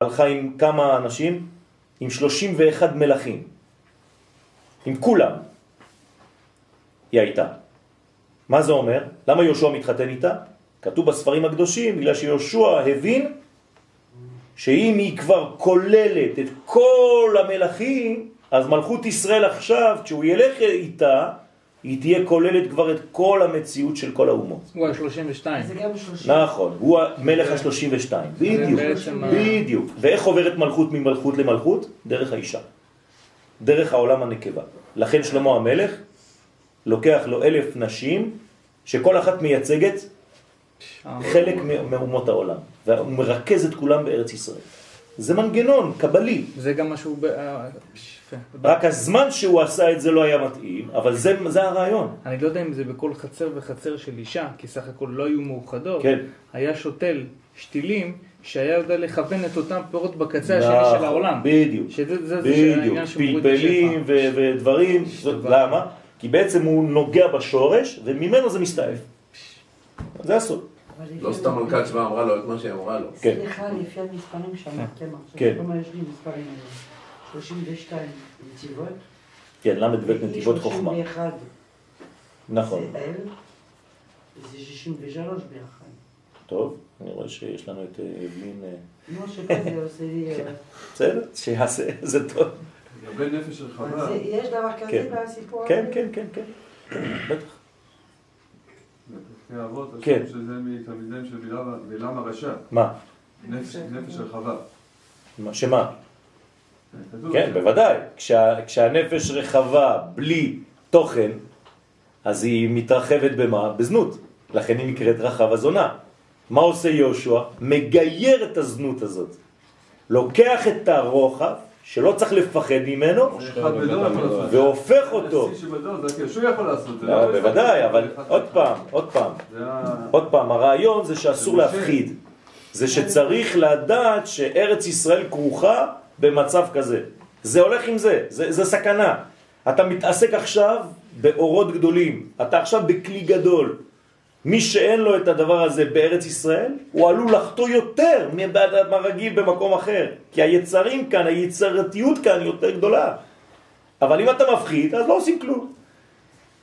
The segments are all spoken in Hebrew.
הלכה עם כמה אנשים? עם 31 מלכים. עם כולם. היא הייתה. מה זה אומר? למה יהושע מתחתן איתה? כתוב בספרים הקדושים, בגלל שיהושע הבין שאם היא כבר כוללת את כל המלכים, אז מלכות ישראל עכשיו, כשהוא ילך איתה, היא תהיה כוללת כבר את כל המציאות של כל האומות. הוא ה-32. זה גם 30. נכון, הוא המלך ה-32, בדיוק, בדיוק. ואיך עוברת מלכות ממלכות למלכות? דרך האישה, דרך העולם הנקבה. לכן שלמה המלך לוקח לו אלף נשים, שכל אחת מייצגת חלק מאומות העולם, והוא מרכז את כולם בארץ ישראל. זה מנגנון קבלי, זה גם משהו... ב- אה. רק הזמן שהוא עשה את זה לא היה מתאים, אבל זה, זה הרעיון. אני לא יודע אם זה בכל חצר וחצר של אישה, כי סך הכל לא היו מאוחדות. כן. היה שותל שתילים שהיה יודע לכוון את אותם פירות בקצה השני נכון, של העולם. בדיוק, שזה זה, בדיוק, פלפלים ודברים, למה? כי בעצם הוא נוגע בשורש וממנו זה מסתעף. זה הסוד. לא סתם מלכת שבא אמרה לו את מה שהיא אמרה לו. כן. סליחה, לפי המספרים שאמרתם עכשיו, כן. כמה יש לי מספרים האלה? 32 נתיבות. כן, ל"ב נתיבות חוכמה. 31 נכון. זה אל, זה 63 ביחד. טוב, אני רואה שיש לנו את אה, אבלין. אה, נו, שכזה עושה לי... כן. אה, בסדר, שיעשה, זה טוב. לגבי נפש רחבה, זה- יש דבר כן. כזה בסיפור הזה? כן, כן, כן, כן. כן, בטח. בפרקי אבות, כן. שזה מתלמידיהם של בלעם- הרשע, מה? נפש נפש רחבה. מה- שמה? כן, ש- בוודאי. כשה, כשהנפש רחבה בלי תוכן, אז היא מתרחבת במה? בזנות. לכן היא נקראת רחב הזונה. מה עושה יהושע? מגייר את הזנות הזאת. לוקח את הרוחב, שלא צריך לפחד ממנו. והופך אותו. זה לא, בוודאי, אבל עוד פעם, עוד פעם. עוד פעם, הרעיון זה שאסור. להפחיד. זה שצריך לדעת שארץ ישראל כרוכה במצב כזה. זה הולך עם זה, זה, זה סכנה. אתה מתעסק עכשיו באורות גדולים, אתה עכשיו בכלי גדול. מי שאין לו את הדבר הזה בארץ ישראל, הוא עלול לחטוא יותר מבאדם הרגיל במקום אחר. כי היצרים כאן, היצירתיות כאן יותר גדולה. אבל אם אתה מפחיד, אז לא עושים כלום.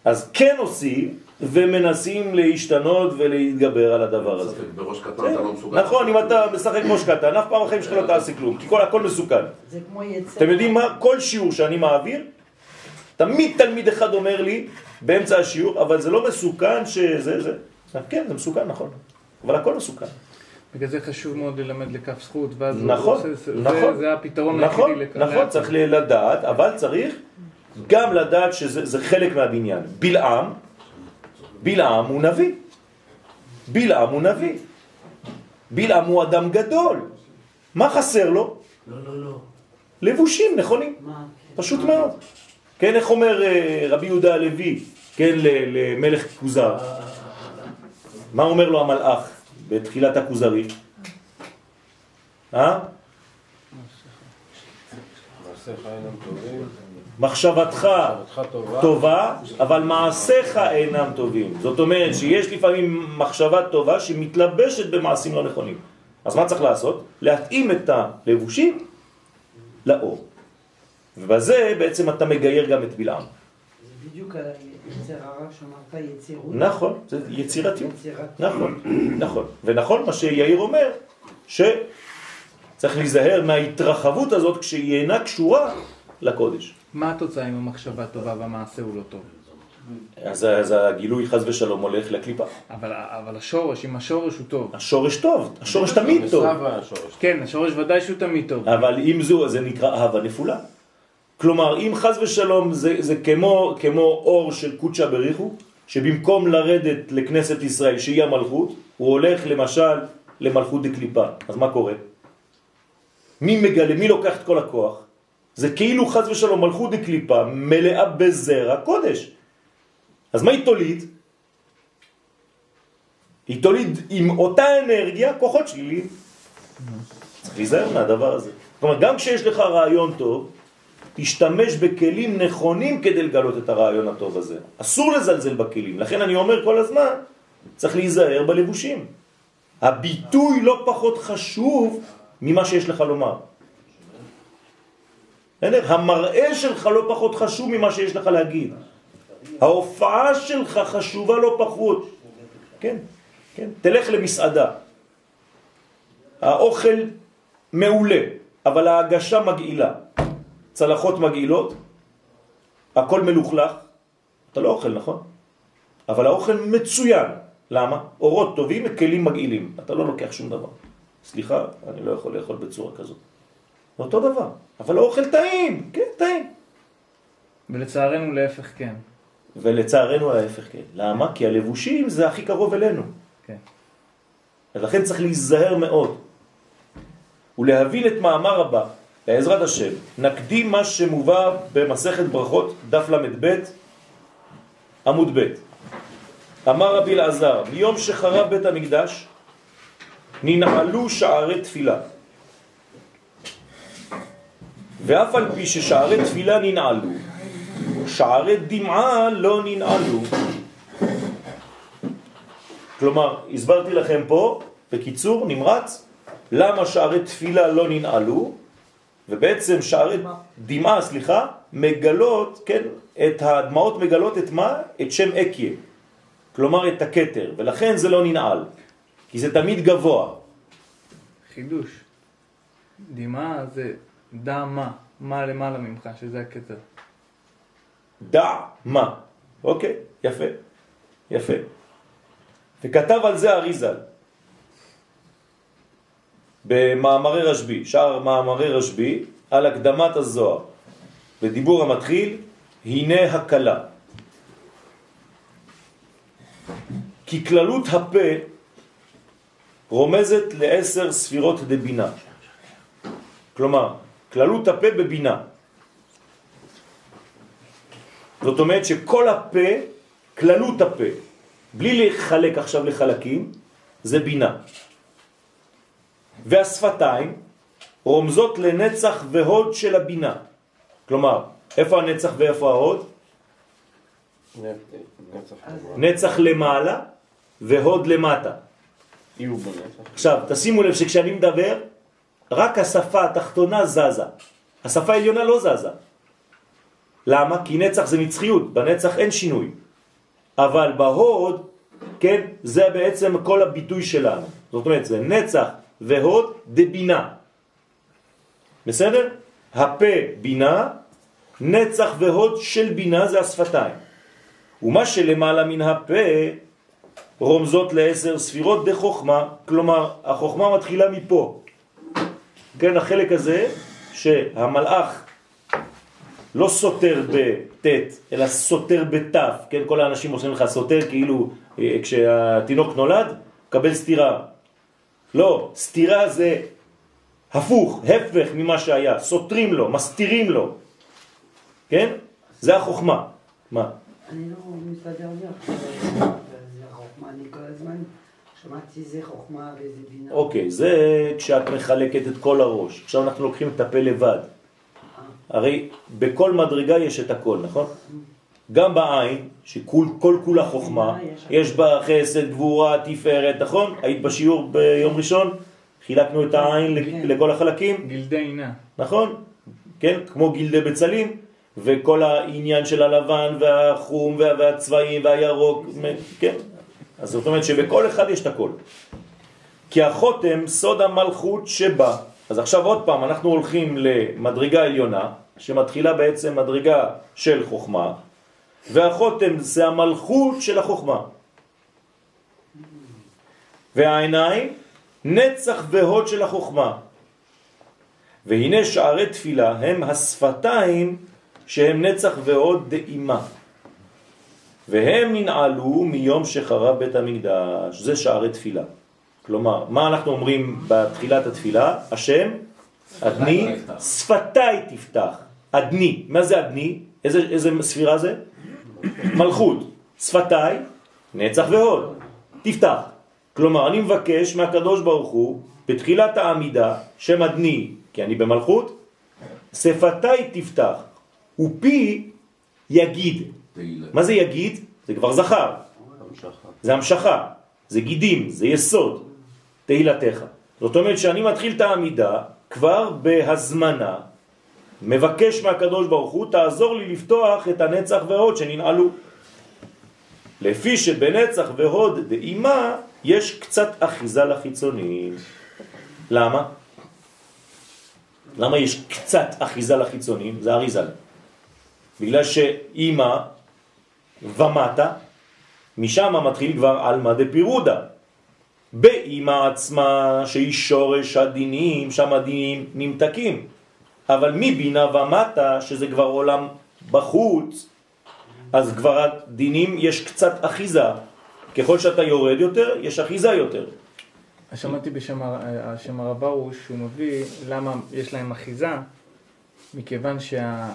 אז כן עושים, ומנסים להשתנות ולהתגבר על הדבר הזה. בראש קטן אתה לא מסוגל. נכון, אם אתה משחק ראש קטן, אף פעם בחיים שלך לא תעשה כלום, כי כל, הכל מסוכן. זה כמו יצר. אתם יודעים מה? כל שיעור שאני מעביר, תמיד תלמיד אחד אומר לי, באמצע השיעור, אבל זה לא מסוכן שזה, זה. כן, זה מסוכן, נכון. אבל הכל מסוכן. בגלל זה חשוב מאוד ללמד לכף זכות, ואז הוא נכון, עושה- זה- נכון. זה הפתרון נכון, היחידי לכ- נכון, צריך לדעת, אבל צריך גם לדעת שזה זה חלק מהבניין. בלעם, בלעם הוא נביא. בלעם הוא נביא. בלעם הוא אדם גדול. מה חסר לו? לא, לא, לא. לבושים נכונים. מה? פשוט מאוד. כן, איך אומר אה, רבי יהודה הלוי, כן, ל- למלך כוזר? מה אומר לו המלאך בתחילת הכוזרי? אה? מחשבתך טובה, טובה, אבל מעשיך אינם טובים. זאת אומרת שיש לפעמים מחשבה טובה שמתלבשת במעשים לא נכונים. אז מה צריך לעשות? להתאים את הלבושים לאור. ובזה בעצם אתה מגייר גם את בלעם. זה בדיוק נכון, זה יצירתיות. נכון, נכון. ונכון מה שיאיר אומר, שצריך להיזהר מההתרחבות הזאת כשהיא אינה קשורה לקודש. מה התוצאה אם המחשבה טובה והמעשה הוא לא טוב? אז, אז הגילוי חז ושלום הולך לקליפה. אבל, אבל השורש, אם השורש הוא טוב. השורש טוב, השורש תמיד טוב. השורש. כן, השורש ודאי שהוא תמיד טוב. אבל אם זו, זה נקרא אהבה נפולה. כלומר, אם חז ושלום זה, זה כמו, כמו אור של קודשא בריחו, שבמקום לרדת לכנסת ישראל שהיא המלכות, הוא הולך למשל למלכות דקליפה. אז מה קורה? מי מגלה, מי לוקח את כל הכוח? זה כאילו חז ושלום מלכות דקליפה מלאה בזרע קודש. אז מה היא תוליד? היא תוליד עם אותה אנרגיה כוחות שליליים. צריך להיזהר מהדבר הזה. אומרת, גם כשיש לך רעיון טוב, תשתמש בכלים נכונים כדי לגלות את הרעיון הטוב הזה. אסור לזלזל בכלים. לכן אני אומר כל הזמן, צריך להיזהר בלבושים. הביטוי לא פחות חשוב ממה שיש לך לומר. המראה שלך לא פחות חשוב ממה שיש לך להגיד. ההופעה שלך חשובה לא פחות. כן, כן. תלך למסעדה. האוכל מעולה, אבל ההגשה מגעילה. צלחות מגעילות, הכל מלוכלך, אתה לא אוכל, נכון? אבל האוכל מצוין. למה? אורות טובים וכלים מגעילים. אתה לא לוקח שום דבר. סליחה, אני לא יכול לאכול בצורה כזאת. אותו דבר. אבל האוכל טעים, כן, טעים. ולצערנו להפך כן. ולצערנו ההפך כן. למה? כי הלבושים זה הכי קרוב אלינו. כן. אז לכן צריך להיזהר מאוד. ולהבין את מאמר הבא, בעזרת השם, נקדים מה שמובא במסכת ברכות, דף ל"ב, עמוד ב'. אמר רבי אלעזר, מיום שחרב בית המקדש, ננעלו שערי תפילה. ואף על פי ששערי תפילה ננעלו, שערי דמעה לא ננעלו. כלומר, הסברתי לכם פה, בקיצור, נמרץ, למה שערי תפילה לא ננעלו, ובעצם שערי דמעה, סליחה, מגלות, כן, את הדמעות מגלות את מה? את שם אקיה, כלומר את הקטר, ולכן זה לא ננעל, כי זה תמיד גבוה. חידוש. דמעה זה דע מה, מה למעלה ממך, שזה הקטע. דע מה. אוקיי, יפה, יפה. וכתב על זה אריזל במאמרי רשב"י, שאר מאמרי רשב"י, על הקדמת הזוהר. בדיבור המתחיל, הנה הקלה. כי כללות הפה רומזת לעשר ספירות דבינה. כלומר, כללות הפה בבינה. זאת אומרת שכל הפה, כללות הפה, בלי לחלק עכשיו לחלקים, זה בינה. והשפתיים רומזות לנצח והוד של הבינה. כלומר, איפה הנצח ואיפה ההוד? נצח נצח למעלה והוד למטה. עכשיו, תשימו לב שכשאני מדבר, רק השפה התחתונה זזה. השפה העליונה לא זזה. למה? כי נצח זה נצחיות, בנצח אין שינוי. אבל בהוד, כן, זה בעצם כל הביטוי שלנו. זאת אומרת, זה נצח והוד דבינה. בסדר? הפה בינה, נצח והוד של בינה זה השפתיים. ומה שלמעלה מן הפה רומזות לעשר ספירות דחוכמה, כלומר החוכמה מתחילה מפה. כן, החלק הזה שהמלאך לא סותר בט' אלא סותר בת', כן, כל האנשים עושים לך סותר כאילו אה, כשהתינוק נולד, קבל סתירה. לא, סתירה זה הפוך, הפך ממה שהיה, סותרים לו, מסתירים לו, כן? זה החוכמה. מה? אני לא מסתדר לי עכשיו, זה חוכמה, אני כל הזמן שמעתי זה חוכמה וזה בינה. אוקיי, זה כשאת מחלקת את כל הראש. עכשיו אנחנו לוקחים את הפה לבד. הרי בכל מדרגה יש את הכל, נכון? גם בעין, שכל כל כולה חוכמה, יש בה חסד, גבורה, תפארת, נכון? היית בשיעור ביום ראשון? חילקנו את העין לכל החלקים, גלדי עינה. נכון? כן? כמו גילדי בצלים, וכל העניין של הלבן והחום וה- והצבעים והירוק, כן? אז זאת אומרת שבכל אחד יש את הכל. כי החותם סוד המלכות שבה. אז עכשיו עוד פעם, אנחנו הולכים למדרגה עליונה, שמתחילה בעצם מדרגה של חוכמה, והחותם זה המלכות של החוכמה. והעיניים, נצח והוד של החוכמה. והנה שערי תפילה הם השפתיים שהם נצח והוד דאימה. והם ננעלו מיום שחרב בית המקדש. זה שערי תפילה. כלומר, מה אנחנו אומרים בתחילת התפילה? השם, אדני, שפתיי תפתח. אדני, מה זה אדני? איזה, איזה ספירה זה? מלכות. שפתיי, נצח והוד. תפתח. כלומר, אני מבקש מהקדוש ברוך הוא, בתחילת העמידה, שם אדני, כי אני במלכות, שפתיי תפתח, ופי יגיד. מה זה יגיד? זה כבר זכר. זה המשכה, זה גידים, זה יסוד, תהילתך. זאת אומרת שאני מתחיל את העמידה כבר בהזמנה, מבקש מהקדוש ברוך הוא, תעזור לי לפתוח את הנצח וההוד שננעלו. לפי שבנצח והוד דאימה יש קצת אחיזה לחיצונים. למה? למה יש קצת אחיזה לחיצונים? זה אריזל. בגלל שאימא ומטה, משם מתחיל כבר על דפירודה. באימא עצמה, שהיא שורש הדינים, שם הדינים נמתקים. אבל מבינה ומטה, שזה כבר עולם בחוץ, אז כבר הדינים יש קצת אחיזה. ככל שאתה יורד יותר, יש אחיזה יותר. שמעתי בשם השם הרב ארוש, שהוא מביא למה יש להם אחיזה, מכיוון שה...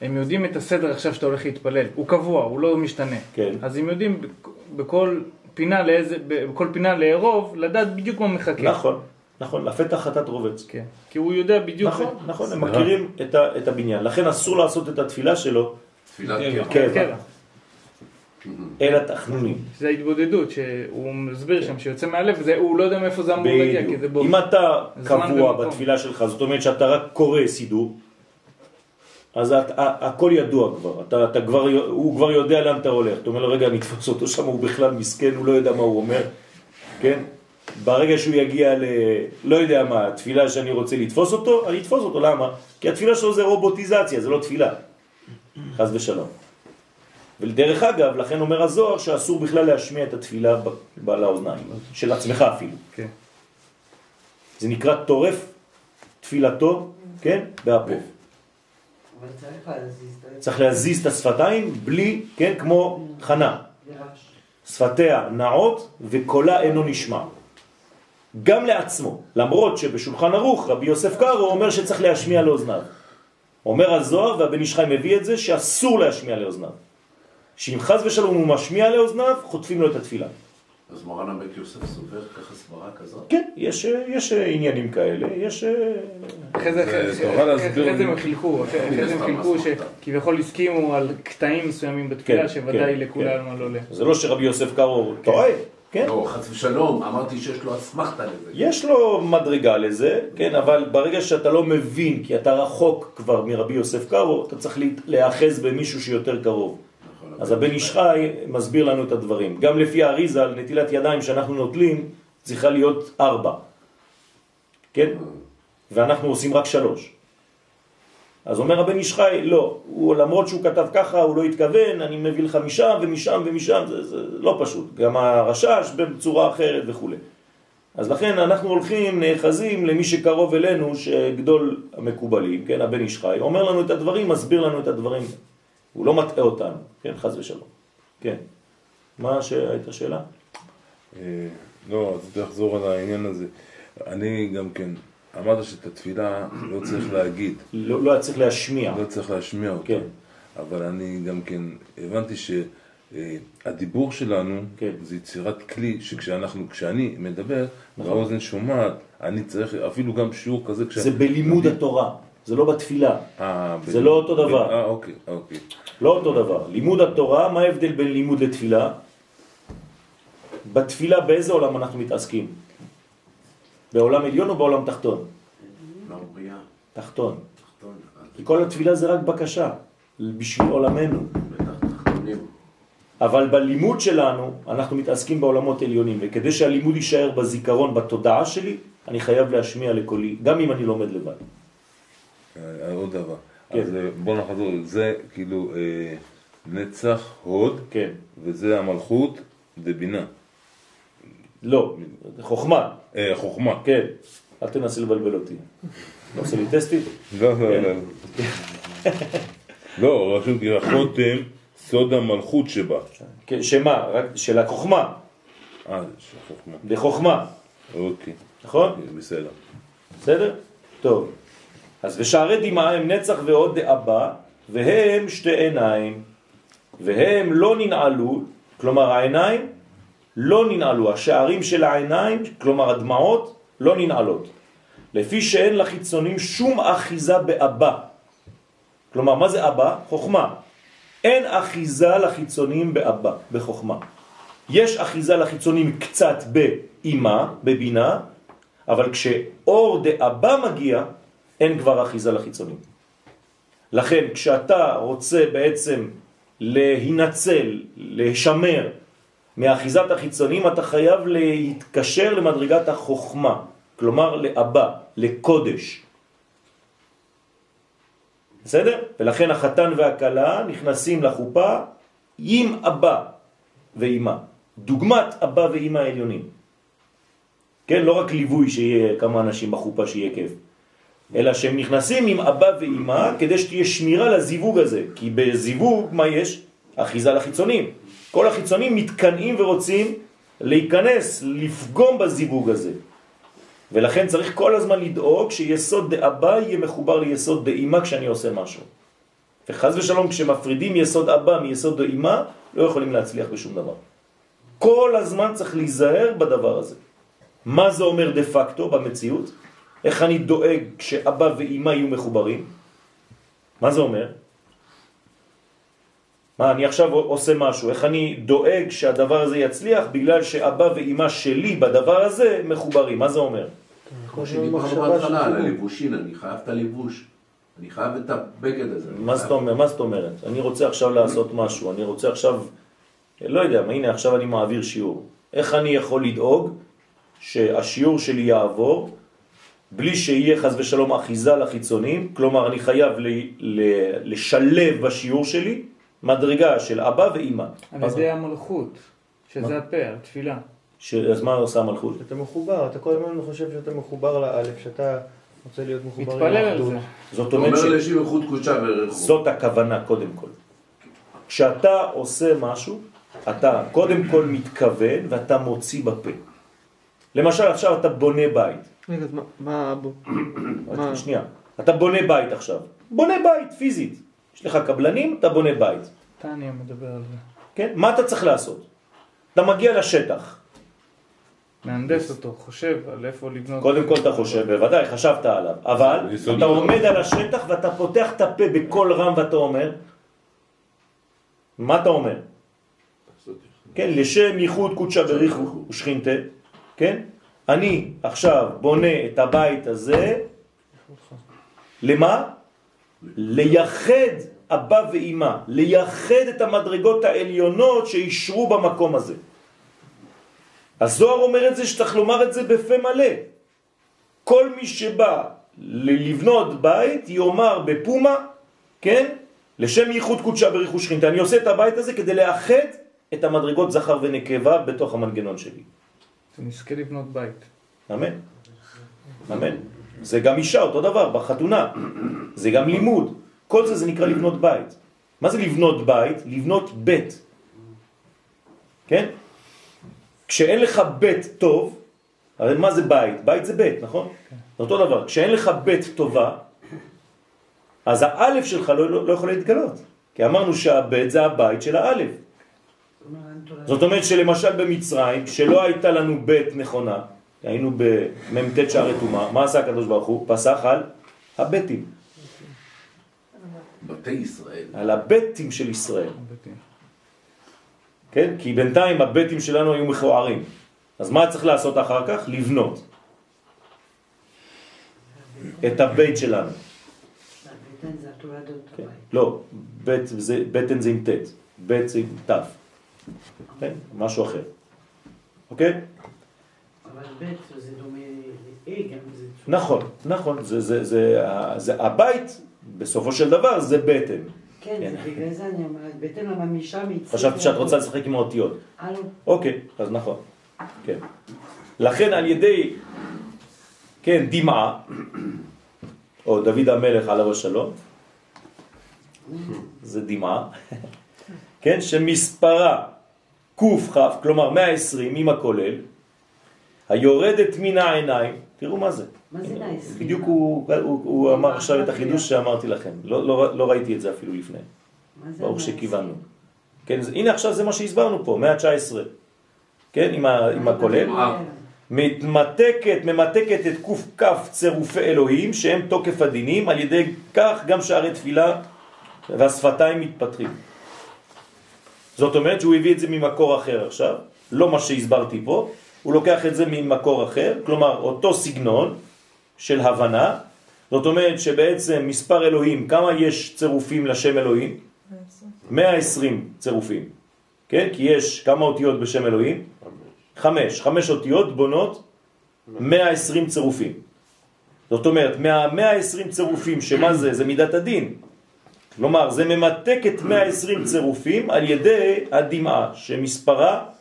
הם יודעים את הסדר עכשיו שאתה הולך להתפלל, הוא קבוע, הוא לא משתנה. כן. אז הם יודעים בכ- בכל פינה, לאיזה, בכל פינה לערוב, לדעת בדיוק מה מחכה. נכון, נכון, לפתח חטאת רובץ. כן. כי הוא יודע בדיוק... נכון, נכון, הם מכירים את ה- את הבניין. לכן אסור לעשות את התפילה שלו תפילת כן, קבע. קבע. אלא תחנונים. זה ההתבודדות, שהוא מסביר שם, שיוצא מהלב, זה- הוא לא יודע מאיפה זה אמור להגיע, כי זה. בו. אם אתה קבוע. בתפילה שלך, זאת אומרת שאתה רק קורא סידור, אז את- הכל ידוע כבר, אתה, אתה כבר, הוא כבר יודע לאן אתה הולך. אתה אומר לו, רגע, נתפוס אותו שם, הוא בכלל מסכן, הוא לא יודע מה הוא אומר, כן? ברגע שהוא יגיע ל... לא יודע מה, תפילה שאני רוצה לתפוס אותו, אני אתפוס אותו, למה? כי התפילה שלו זה רובוטיזציה, זה לא תפילה. חס ושלום. ודרך אגב, לכן אומר הזוהר שאסור בכלל להשמיע את התפילה ב- ב- לאוזניים, של עצמך אפילו. כן. זה נקרא טורף תפילתו, כן? באפו. צריך להזיז את השפתיים בלי, כן? כמו חנה. שפתיה נעות וקולה אינו נשמע. גם לעצמו, למרות שבשולחן ערוך רבי יוסף קארו אומר שצריך להשמיע לאוזניו. אומר הזוהר והבן איש חי מביא את זה שאסור להשמיע לאוזניו. שאם חז ושלום הוא משמיע לאוזניו, חוטפים לו את התפילה. אז מורן הבית יוסף סובר ככה סברה כזאת? כן, יש, יש עניינים כאלה, יש... אחרי זה, זה אחרי- זה. הם חילקו, אחרי אחרי זה הם חילקו. שכביכול הסכימו על קטעים מסוימים בתפילה, כן, שוודאי כן, לכולנו לא עולה. זה לא שרבי יוסף קארו טועה, כן? לא, חס ושלום, אמרתי שיש לו אסמכתה לזה. יש לו מדרגה לזה, כן, אבל ברגע שאתה לא מבין, כי אתה רחוק כבר מרבי יוסף קארו, אתה צריך לה- להיאחז במישהו שיותר קרוב. נכון, אז הבן איש חי מסביר לנו את הדברים. גם לפי האריזה, על נטילת ידיים שאנחנו נוטלים, צריכה להיות ארבע. כן? ואנחנו עושים רק שלוש. אז אומר הבן איש חי, לא, הוא, למרות שהוא כתב ככה, הוא לא התכוון, אני מביא לך משם ומשם ומשם, זה, זה לא פשוט. גם הרשש בצורה אחרת וכו'. אז לכן אנחנו הולכים, נאחזים למי שקרוב אלינו, שגדול המקובלים, כן, הבן איש חי, אומר לנו את הדברים, מסביר לנו את הדברים. הוא לא מטעה אותנו, כן, חז ושלום. כן. מה שהייתה שאלה? אה, לא, רציתי לחזור על העניין הזה. אני גם כן, אמרת שאת התפילה לא צריך להגיד, לא, לא היה צריך להשמיע. לא צריך להשמיע אותה. כן. אבל אני גם כן הבנתי שהדיבור שלנו כן. זה יצירת כלי שכשאנחנו, כשאני מדבר, והאוזן שומעת, אני צריך, אפילו גם שיעור כזה, כש... זה בלימוד התורה, זה לא בתפילה. אה, זה לא אותו דבר. אה, אוקיי, אוקיי. לא אותו דבר. לימוד התורה, מה ההבדל בין לימוד לתפילה? בתפילה באיזה עולם אנחנו מתעסקים? בעולם עליון או בעולם תחתון? לא תחתון. תחתון, כי כל התפילה זה רק בקשה, בשביל עולמנו. אבל בלימוד שלנו אנחנו מתעסקים בעולמות עליונים, וכדי שהלימוד יישאר בזיכרון, בתודעה שלי, אני חייב להשמיע לקולי, גם אם אני לומד לבד. אה, עוד דבר. כן. אז אה, בוא נחזור, זה כאילו אה, נצח הוד, כן. וזה המלכות דבינה. לא, חוכמה, אה, חוכמה. כן. אל תנסה לבלבל אותי. לא עושה לי טסטים? לא, לא, כן. לא. לא, רשום כי החותם סוד המלכות שבה. כן, שמה? רק של החוכמה, אה, של חוכמה. לחוכמה, אוקיי. נכון? בסדר. בסדר? טוב. אז ושערי דמעה הם נצח ועוד דאבא, והם שתי עיניים, והם לא ננעלו, כלומר העיניים לא ננעלו, השערים של העיניים, כלומר הדמעות, לא ננעלות. לפי שאין לחיצונים שום אחיזה באבא. כלומר, מה זה אבא? חוכמה. אין אחיזה לחיצונים באבא, בחוכמה. יש אחיזה לחיצונים קצת באימה, בבינה, אבל כשאור דאבא מגיע, אין כבר אחיזה לחיצונים. לכן כשאתה רוצה בעצם להינצל, להשמר מאחיזת החיצונים, אתה חייב להתקשר למדרגת החוכמה, כלומר לאבא, לקודש. בסדר? ולכן החתן והכלה נכנסים לחופה עם אבא ואימא, דוגמת אבא ואימא העליונים. כן, לא רק ליווי שיהיה כמה אנשים בחופה שיהיה כיף, אלא שהם נכנסים עם אבא ואימא כדי שתהיה שמירה לזיווג הזה, כי בזיווג מה יש? אחיזה לחיצונים. כל החיצונים מתקנאים ורוצים להיכנס, לפגום בזיווג הזה. ולכן צריך כל הזמן לדאוג שיסוד דאבא יהיה מחובר ליסוד דאמא כשאני עושה משהו. וחז ושלום כשמפרידים יסוד אבא מיסוד דאמא, לא יכולים להצליח בשום דבר. כל הזמן צריך להיזהר בדבר הזה. מה זה אומר דה פקטו במציאות? איך אני דואג שאבא ואמא יהיו מחוברים? מה זה אומר? מה, אני עכשיו עושה משהו, איך אני דואג שהדבר הזה יצליח בגלל שאבא ואמא שלי בדבר הזה מחוברים, מה זה אומר? כמו שדיברנו בהתחלה על הלבושין, אני חייב את הלבוש. אני חייב את הבגד הזה. מה זאת אומרת? מה זאת אומרת? אני רוצה עכשיו לעשות משהו, אני רוצה עכשיו, לא יודע, מה, הנה עכשיו אני מעביר שיעור. איך אני יכול לדאוג שהשיעור שלי יעבור בלי שיהיה חז ושלום אחיזה לחיצונים, כלומר אני חייב ל, ל, לשלב בשיעור שלי מדרגה של אבא ואימא. על ידי המלכות, שזה הפה, התפילה. ש... אז מה עושה המלכות? אתה מחובר, אתה כל הזמן חושב שאתה מחובר לאלף, שאתה רוצה להיות מחובר מתפלל על. זה. זאת אומרת אומר ש... לשם איכות קודשה ורכו. זאת הכוונה קודם כל. כשאתה עושה משהו, אתה קודם כל מתכוון ואתה מוציא בפה. למשל עכשיו אתה בונה בית. רגע, אז מה- מה... מה... שנייה. אתה בונה בית עכשיו. בונה בית פיזית. יש לך קבלנים, אתה בונה בית. טניה מדבר על זה. כן? מה אתה צריך לעשות? אתה מגיע לשטח. מהנדס אותו, חושב על איפה לבנות. קודם כל אתה חושב, בוודאי, חשבת עליו. אבל. אתה עומד על השטח ואתה פותח את הפה בקול רם ואתה אומר, מה אתה אומר? כן, לשם ייחוד קודשה בריחו ושכינתה, כן? אני עכשיו בונה את הבית הזה, למה? לייחד אבא ואימא, לייחד את המדרגות העליונות שישרו במקום הזה. הזוהר אומר את זה שצריך לומר את זה בפה מלא. כל מי שבא לבנות בית יאמר בפומה, כן? לשם ייחוד קודשה בריחוש שכינתה. אני עושה את הבית הזה כדי לאחד את המדרגות זכר ונקבה בתוך המנגנון שלי. שנזכה לבנות בית. אמן. אמן. זה גם אישה, אותו דבר, בחתונה. זה גם לימוד. כל זה זה נקרא לבנות בית. מה זה לבנות בית? לבנות בית. כן? כשאין לך בית טוב, הרי מה זה בית? בית זה בית, נכון? זה אותו דבר. כשאין לך בית טובה, אז האלף שלך לא, לא, לא יכול להתגלות. כי אמרנו שהבית זה הבית של האלף. זאת אומרת שלמשל במצרים, שלא הייתה לנו בית נכונה, היינו במ"ט שערי טומאה, מה עשה הקדוש ברוך הוא? פסח על הבתים, בתי ישראל. על הבתים של ישראל. כן? כי בינתיים הבתים שלנו היו מכוערים. אז מה צריך לעשות אחר כך? לבנות את הבית שלנו. הבטן זה התולדות כן? הבית. לא, בית זה, בטן זה עם ט', בית זה עם ת', כן? משהו אחר. אוקיי? אבל בית זה דומה ל-A גם זה... נכון, נכון, זה, זה, זה, זה, הבית בסופו של דבר זה בטן. כן, כן. זה בגלל זה אני אומרת, בטן משם יצא... חשבתי שאת רוצה לשחק עם האותיות. הלו, אוקיי, אז נכון. כן. לכן על ידי, כן, דמעה, או דוד המלך עליו השלום, זה דמעה, כן, שמספרה קכ, כלומר 120 עם הכולל, היורדת מן העיניים, תראו מה זה. מה זה נעש? בדיוק הוא, הוא, הוא אמר עכשיו את החידוש שאמרתי לכם, לא, לא, לא ראיתי את זה אפילו לפני, מה זה ברוך? שכיוונו. כן, הנה עכשיו זה מה שהסברנו פה, 119, כן, עם, ה, עם הכולל. מתמתקת, ממתקת את קכ צירופי אלוהים שהם תוקף הדינים, על ידי כך גם שערי תפילה והשפתיים מתפטרים. זאת אומרת שהוא הביא את זה ממקור אחר עכשיו, לא מה שהסברתי פה, הוא לוקח את זה ממקור אחר, כלומר אותו סגנון של הבנה, זאת אומרת שבעצם מספר אלוהים, כמה יש צירופים לשם אלוהים? 120 צירופים, כן? כי יש כמה אותיות בשם אלוהים? חמש. חמש אותיות בונות 120 צירופים. זאת אומרת, מה-120 צירופים, שמה זה? זה מידת הדין. כלומר, זה ממתק את 120 צירופים על ידי הדמעה, שמספרה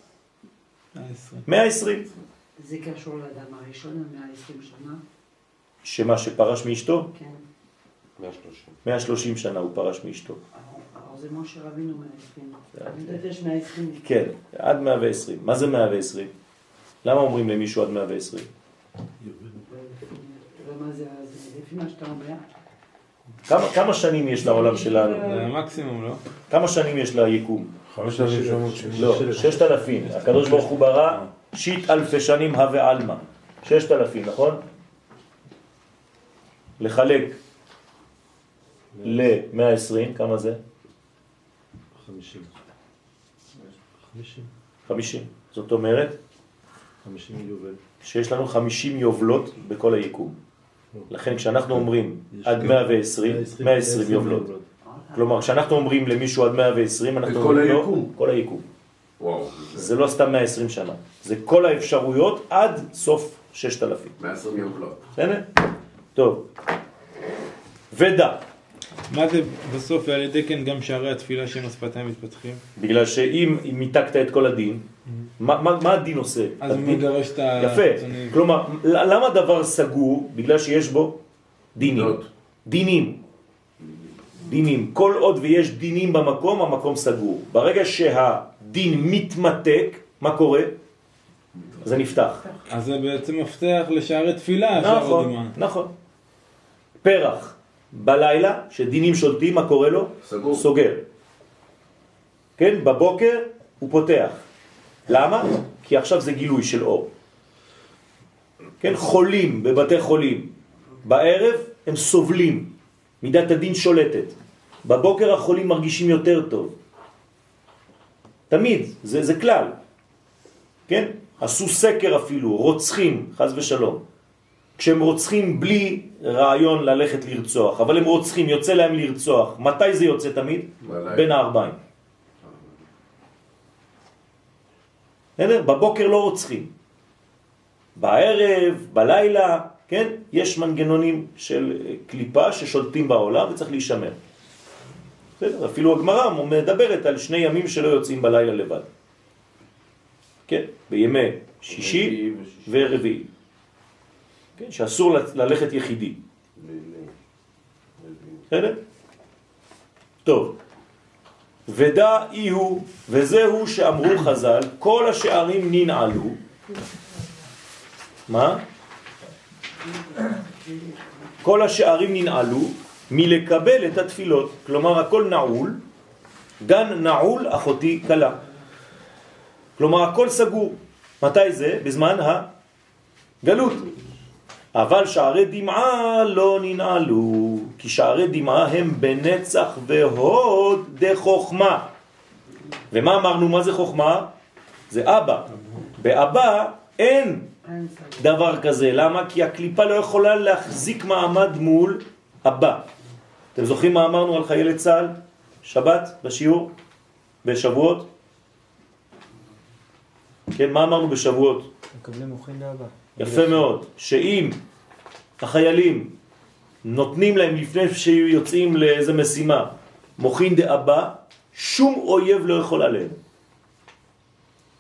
120. זה קשור לאדם הראשון, המאה עשרים שנה? שמה שפרש מאשתו? כן. 130. 130 שנה הוא פרש מאשתו. אבל זה משה רבינו מאה עשרים. אני יודעת יש מאה עשרים. כן, עד 120. מה זה 120? למה אומרים למישהו עד 120? ומה זה, לפי מה שאתה אומר, כמה, כמה שנים יש לעולם שלנו? זה המקסימום, לא? כמה שנים יש ליקום? 5,770. לא, ששת אלפים. הקדוש ברוך הוא ברא שיט אלפי שנים הווה עלמא. ששת אלפים, נכון? לחלק ל-120, כמה זה? 50. 50. 50. זאת אומרת 50 יובל. שיש לנו 50 יובלות בכל היקום. לכן כשאנחנו אומרים עד 120, 120 יובלות. כלומר, כשאנחנו אומרים למישהו עד 120, אנחנו כל אומרים לו היקום. כל היקום. זה לא סתם 120 שנה, זה כל האפשרויות עד סוף 6,000. 120 יובלות. בסדר? טוב. ודע, מה זה בסוף, ועל ידי כן גם שערי התפילה שהם השפתיים מתפתחים? בגלל שאם אם מיתקת את כל הדין, מה, מה, מה הדין עושה? אז הוא מגרש את ה... יפה. כלומר, למה דבר סגור? בגלל שיש בו דינים. דינים. דינים. כל עוד ויש דינים במקום, המקום סגור. ברגע שהדין מתמתק, מה קורה? זה נפתח. אז זה בעצם מפתח לשערי תפילה, נכון. נכון. פרח בלילה, שדינים שולטים, מה קורה לו? סגור. סוגר. כן, בבוקר הוא פותח. למה? כי עכשיו זה גילוי של אור. כן, חולים בבתי חולים. בערב הם סובלים, מידת הדין שולטת. בבוקר החולים מרגישים יותר טוב. תמיד, זה, זה כלל. כן? עשו סקר אפילו, רוצחים, חז ושלום. כשהם רוצחים בלי רעיון ללכת לרצוח, אבל הם רוצחים, יוצא להם לרצוח. מתי זה יוצא תמיד? בלילה. בין הארבעים. בסדר? בבוקר לא רוצחים. בערב, בלילה, כן? יש מנגנונים של אה, קליפה ששולטים בעולם וצריך להישמר. בסדר? אפילו הגמרא מדברת על שני ימים שלא יוצאים בלילה לבד. כן? בימי שישי ורביעי. כן? שאסור ללכת יחידי. בסדר? טוב. ודע אי הוא, וזהו שאמרו חז"ל, כל השערים ננעלו. מה? כל השערים ננעלו מלקבל את התפילות. כלומר, הכל נעול, גן נעול, אחותי קלה. כלומר, הכל סגור. מתי זה? בזמן הגלות. אבל שערי דמעה לא ננעלו, כי שערי דמעה הם בנצח והוד דחוכמה. ומה אמרנו? מה זה חוכמה? זה אבא. באבא אין. דבר כזה. למה? כי הקליפה לא יכולה להחזיק מעמד מול אבא. אתם זוכרים מה אמרנו על חיילי צה"ל? שבת, בשיעור? בשבועות? כן, מה אמרנו בשבועות? מקבלים מוחין לאבא. יפה מאוד, שאם החיילים נותנים להם לפני שיוצאים לאיזה משימה מוכין דאבא, שום אויב לא יכול עליהם.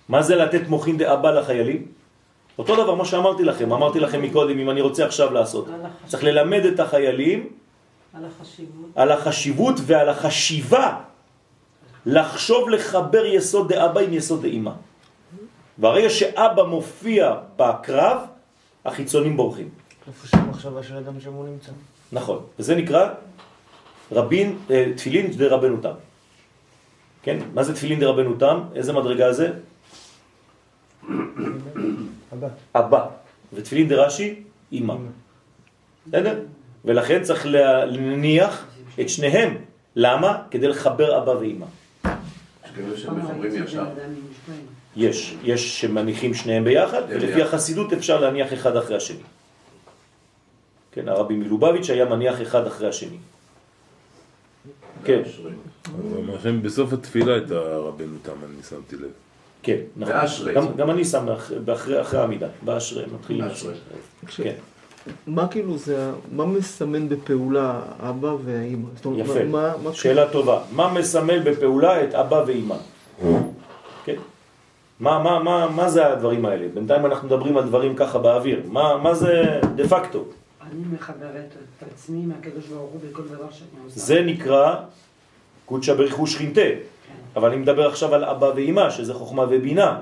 מה זה לתת מוכין דאבא לחיילים? אותו דבר מה שאמרתי לכם, אמרתי לכם מקודם, אם אני רוצה עכשיו לעשות. צריך ללמד את החיילים על החשיבות. על החשיבות ועל החשיבה לחשוב לחבר יסוד דאבא עם יסוד דאמא. ברגע שאבא מופיע בקרב, החיצונים בורחים. איפה שהמחשבה של אדם שם הוא נמצא. נכון. וזה נקרא רבין, אה, תפילין דרבנו תם. כן? מה זה תפילין דרבנו תם? איזה מדרגה זה? אבא. אבא. ותפילין דרש"י, אמא. בסדר? ולכן צריך להניח את שניהם. למה? כדי לחבר אבא ואמא. יש כאלה שמחברים ישר. יש, יש שמניחים שניהם ביחד, ולפי. החסידות אפשר להניח אחד אחרי השני. כן, הרבי מלובביץ' היה מניח אחד אחרי השני. כן, אבל אומרים בסוף התפילה את הרבנו תם, אני שמתי לב. כן, נכון. באשרי. גם, גם אני שם אחרי העמידה, באשרי, מתחילים באשרי. כן, מה כאילו זה, מה מסמן בפעולה האבא והאימא? יפה. מה, מה, שאלה טובה. מה מסמל בפעולה את אבא ואימא? כן. מה, מה, מה, מה זה הדברים האלה? בינתיים אנחנו מדברים על דברים ככה באוויר. מה, מה זה דה פקטו? אני מחברת את עצמי מהקדוש ברוך הוא בכל דבר שאני עושה. זה נקרא קודשא בריחו שכינתה. אבל אני מדבר עכשיו על אבא ואימא, שזה חוכמה ובינה.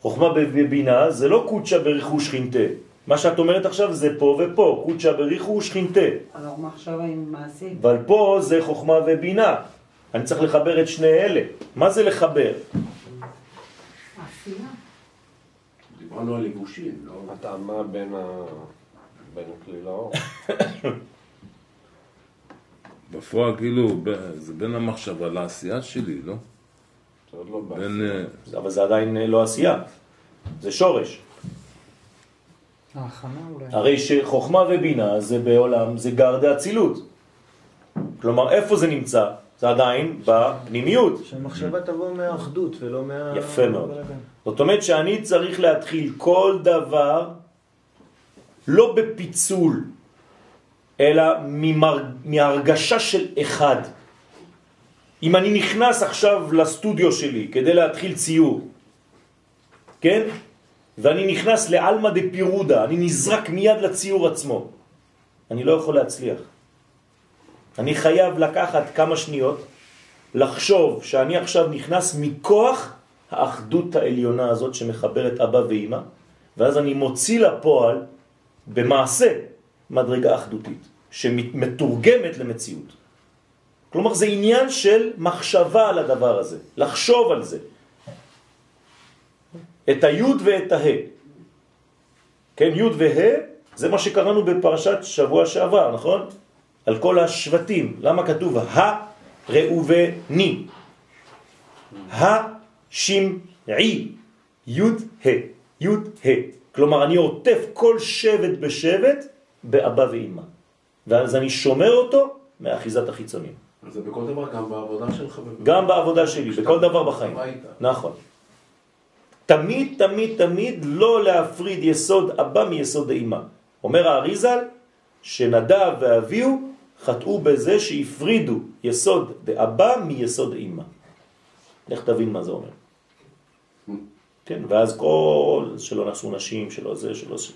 חוכמה ובינה זה לא קודשא בריחו שכינתה. מה שאת אומרת עכשיו זה פה ופה, קודשא בריחו שכינתה. alors מחשבה עם מעשים. אבל פה זה חוכמה ובינה. אני צריך לחבר את שני אלה. מה זה לחבר? דיברנו על לבושים, לא? התאמה בין ה... בין הכלי לאור. בפועל כאילו, ב- זה בין המחשבה לעשייה שלי, לא? זה עוד לא בא. בין... אה, אבל זה עדיין לא עשייה. זה שורש. ההכנה אולי. הרי שחוכמה ובינה זה בעולם, זה גר דאצילות. כלומר, איפה זה נמצא? זה עדיין בפנימיות. שהמחשבה תבוא מהאחדות ולא מה... יפה מאוד. זאת אומרת שאני צריך להתחיל כל דבר לא בפיצול, אלא ממר... מהרגשה של אחד. אם אני נכנס עכשיו לסטודיו שלי כדי להתחיל ציור, כן? ואני נכנס לאלמה דה פירודה, אני נזרק מיד לציור עצמו. אני לא יכול להצליח. אני חייב לקחת כמה שניות, לחשוב שאני עכשיו נכנס מכוח האחדות העליונה הזאת שמחברת אבא ואמא, ואז אני מוציא לפועל במעשה מדרגה אחדותית, שמתורגמת למציאות. כלומר זה עניין של מחשבה על הדבר הזה, לחשוב על זה. את היוד ואת הה. כן, יוד והה זה מה שקראנו בפרשת שבוע שעבר, נכון? על כל השבטים. למה כתוב ה ראובני? השמעי יוד ה. יוד ה. כלומר אני עוטף כל שבט בשבט באבא ואמא. ואז אני שומר אותו מאחיזת החיצונים. זה בכל דבר, גם בעבודה שלך. גם בעבודה שלי, בכל דבר בחיים. הביתה. נכון. תמיד, תמיד, תמיד לא להפריד יסוד אבא מיסוד האמא. אומר האריזל שנדב ואביהו חטאו בזה שהפרידו יסוד דאבא מיסוד אמא. לך תבין מה זה אומר. כן, ואז כל, שלא נעשו נשים, שלא זה, שלא זה.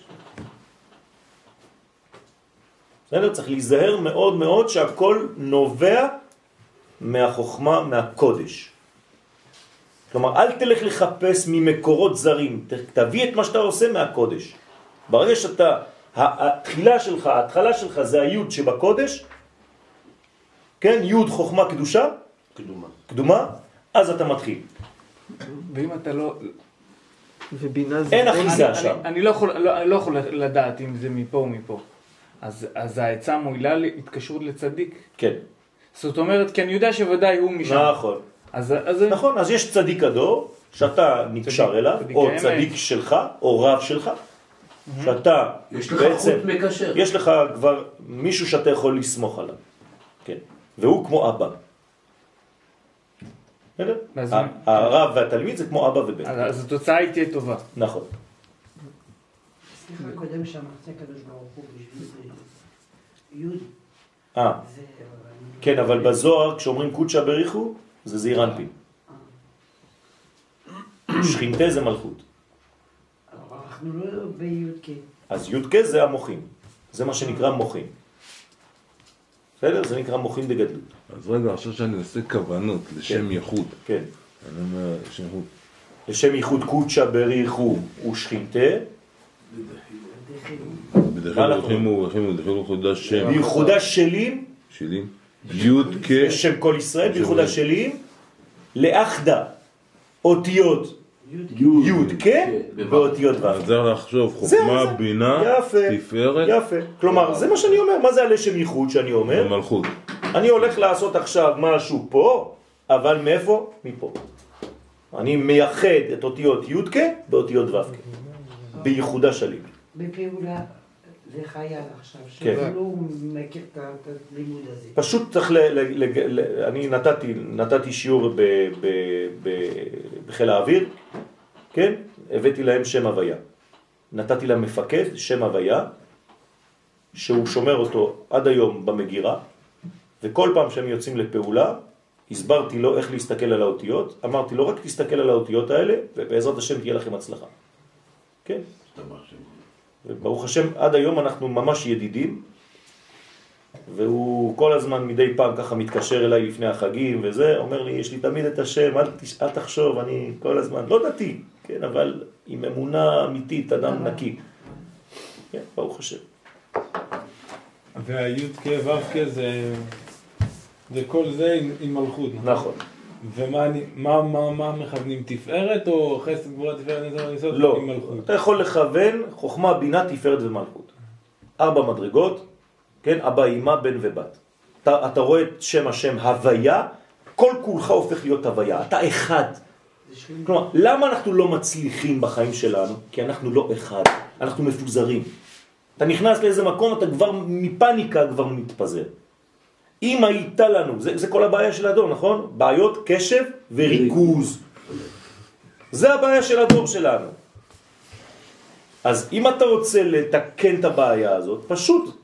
בסדר? צריך להיזהר מאוד מאוד שהכל נובע מהחוכמה, מהקודש. כלומר, אל תלך לחפש ממקורות זרים, תביא את מה שאתה עושה מהקודש. ברגע שאתה, התחילה שלך, ההתחלה שלך זה היוד שבקודש, כן, יוד חוכמה קדושה, קדומה. קדומה, אז אתה מתחיל. ואם אתה לא... ובינה זה... אין אחיזה אני- שם. אני- אני לא יכול- לא- אני לא יכול לדעת אם זה מפה או מפה. אז אז העצה מועילה להתקשרות לצדיק. כן, זאת אומרת, כי אני יודע שוודאי הוא משם. נכון. אז אז- נכון, אז יש צדיק הדור, שאתה נקשר צדיק- אליו, צדיק או האמת. צדיק שלך, או רב שלך, שאתה יש לך בעצם, חוט מקשר. יש לך כבר מישהו שאתה יכול לסמוך עליו, כן, והוא כמו אבא. הרב והתלמיד זה כמו אבא ובן. אז התוצאה היא תהיה טובה. נכון. סליחה, קודם שאמרתי הקדוש ברוך הוא בשביל זה. יוד, אה. כן, אבל בזוהר כשאומרים קודשא בריחו, זה זעיר אנפין. שכינתה זה מלכות. אנחנו לא כן. אז י"ק זה המוחים, זה מה שנקרא מוחים. בסדר? זה נקרא מוחים דגדלות. אז רגע, עכשיו שאני עושה כוונות לשם ייחוד, כן. אני אומר, לשם ייחוד, לשם ייחוד קודשא בריחו ושכינתה, בדחילו ורחימו ורחימו בדחילו חודש שם בייחודה שלים, שלי, יוד כ... בשם כל ישראל, בייחודה שלים, לאחדה, אותיות י' כ ואותיות ו'. אז צריך לחשוב, זהו, חוכמה, זה. בינה, תפארת יפה. כלומר, זה מה שאני אומר, מה זה הלשם ייחוד שאני אומר? ומלכות. אני הולך לעשות עכשיו משהו פה, אבל מאיפה? מפה. אני מייחד את אותיות י"ק באותיות ו"ק, בייחודה שלי. בפעולה זה חייל עכשיו, כן. שלא מכיר את הלימוד הזה. פשוט צריך ל... ל, ל, ל אני נתתי, נתתי שיעור ב, ב, ב, בחיל האוויר, כן? הבאתי להם שם הוויה. נתתי למפקד שם הוויה, שהוא שומר אותו עד היום במגירה, וכל פעם שהם יוצאים לפעולה, הסברתי לו איך להסתכל על האותיות, אמרתי לו רק תסתכל על האותיות האלה, ובעזרת השם תהיה לכם הצלחה. כן? וברוך השם, עד היום אנחנו ממש ידידים, והוא כל הזמן מדי פעם ככה מתקשר אליי לפני החגים וזה, אומר לי, יש לי תמיד את השם, אל, תש... אל תחשוב, אני כל הזמן, לא דתי, כן, אבל עם אמונה אמיתית, אדם נקי. כן, ברוך השם. והי"ק ו"ק זה... זה כל זה עם, עם מלכות, נכון. ומה אני- מה, מה, מה מכוונים? תפארת או חסד גבורה תפארת נצח וניסוד? לא. אתה יכול לכוון חוכמה, בינה, תפארת ומלכות. ארבע מדרגות, כן, אבא, אמא, בן ובת. אתה, אתה רואה את שם השם הוויה, כל כולך הופך להיות הוויה, אתה אחד. כלומר, למה אנחנו לא מצליחים בחיים שלנו? כי אנחנו לא אחד, אנחנו מפוזרים. אתה נכנס לאיזה מקום, אתה כבר מפניקה כבר מתפזר. אם הייתה לנו, זה, זה כל הבעיה של הדור, נכון? בעיות קשב וריכוז. זה הבעיה של הדור שלנו. אז אם אתה רוצה לתקן את הבעיה הזאת, פשוט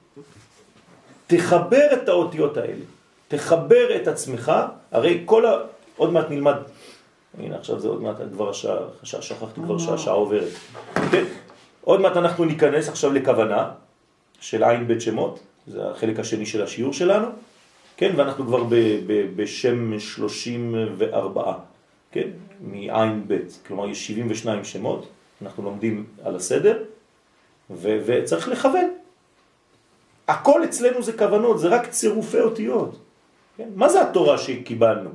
תחבר את האותיות האלה. תחבר את עצמך, הרי כל ה... עוד מעט נלמד, הנה עכשיו זה עוד מעט, כבר השעה, השעה- שכחתי כבר שהשעה עוברת. כן? עוד מעט אנחנו ניכנס עכשיו לכוונה של עין בית שמות, זה החלק השני של השיעור שלנו, כן? ואנחנו כבר ב, ב, בשם 34, כן? מעין בית, כלומר יש 72 שמות, אנחנו לומדים על הסדר, ו, וצריך לכוון. הכל אצלנו זה כוונות, זה רק צירופי אותיות. כן? מה זה התורה שקיבלנו?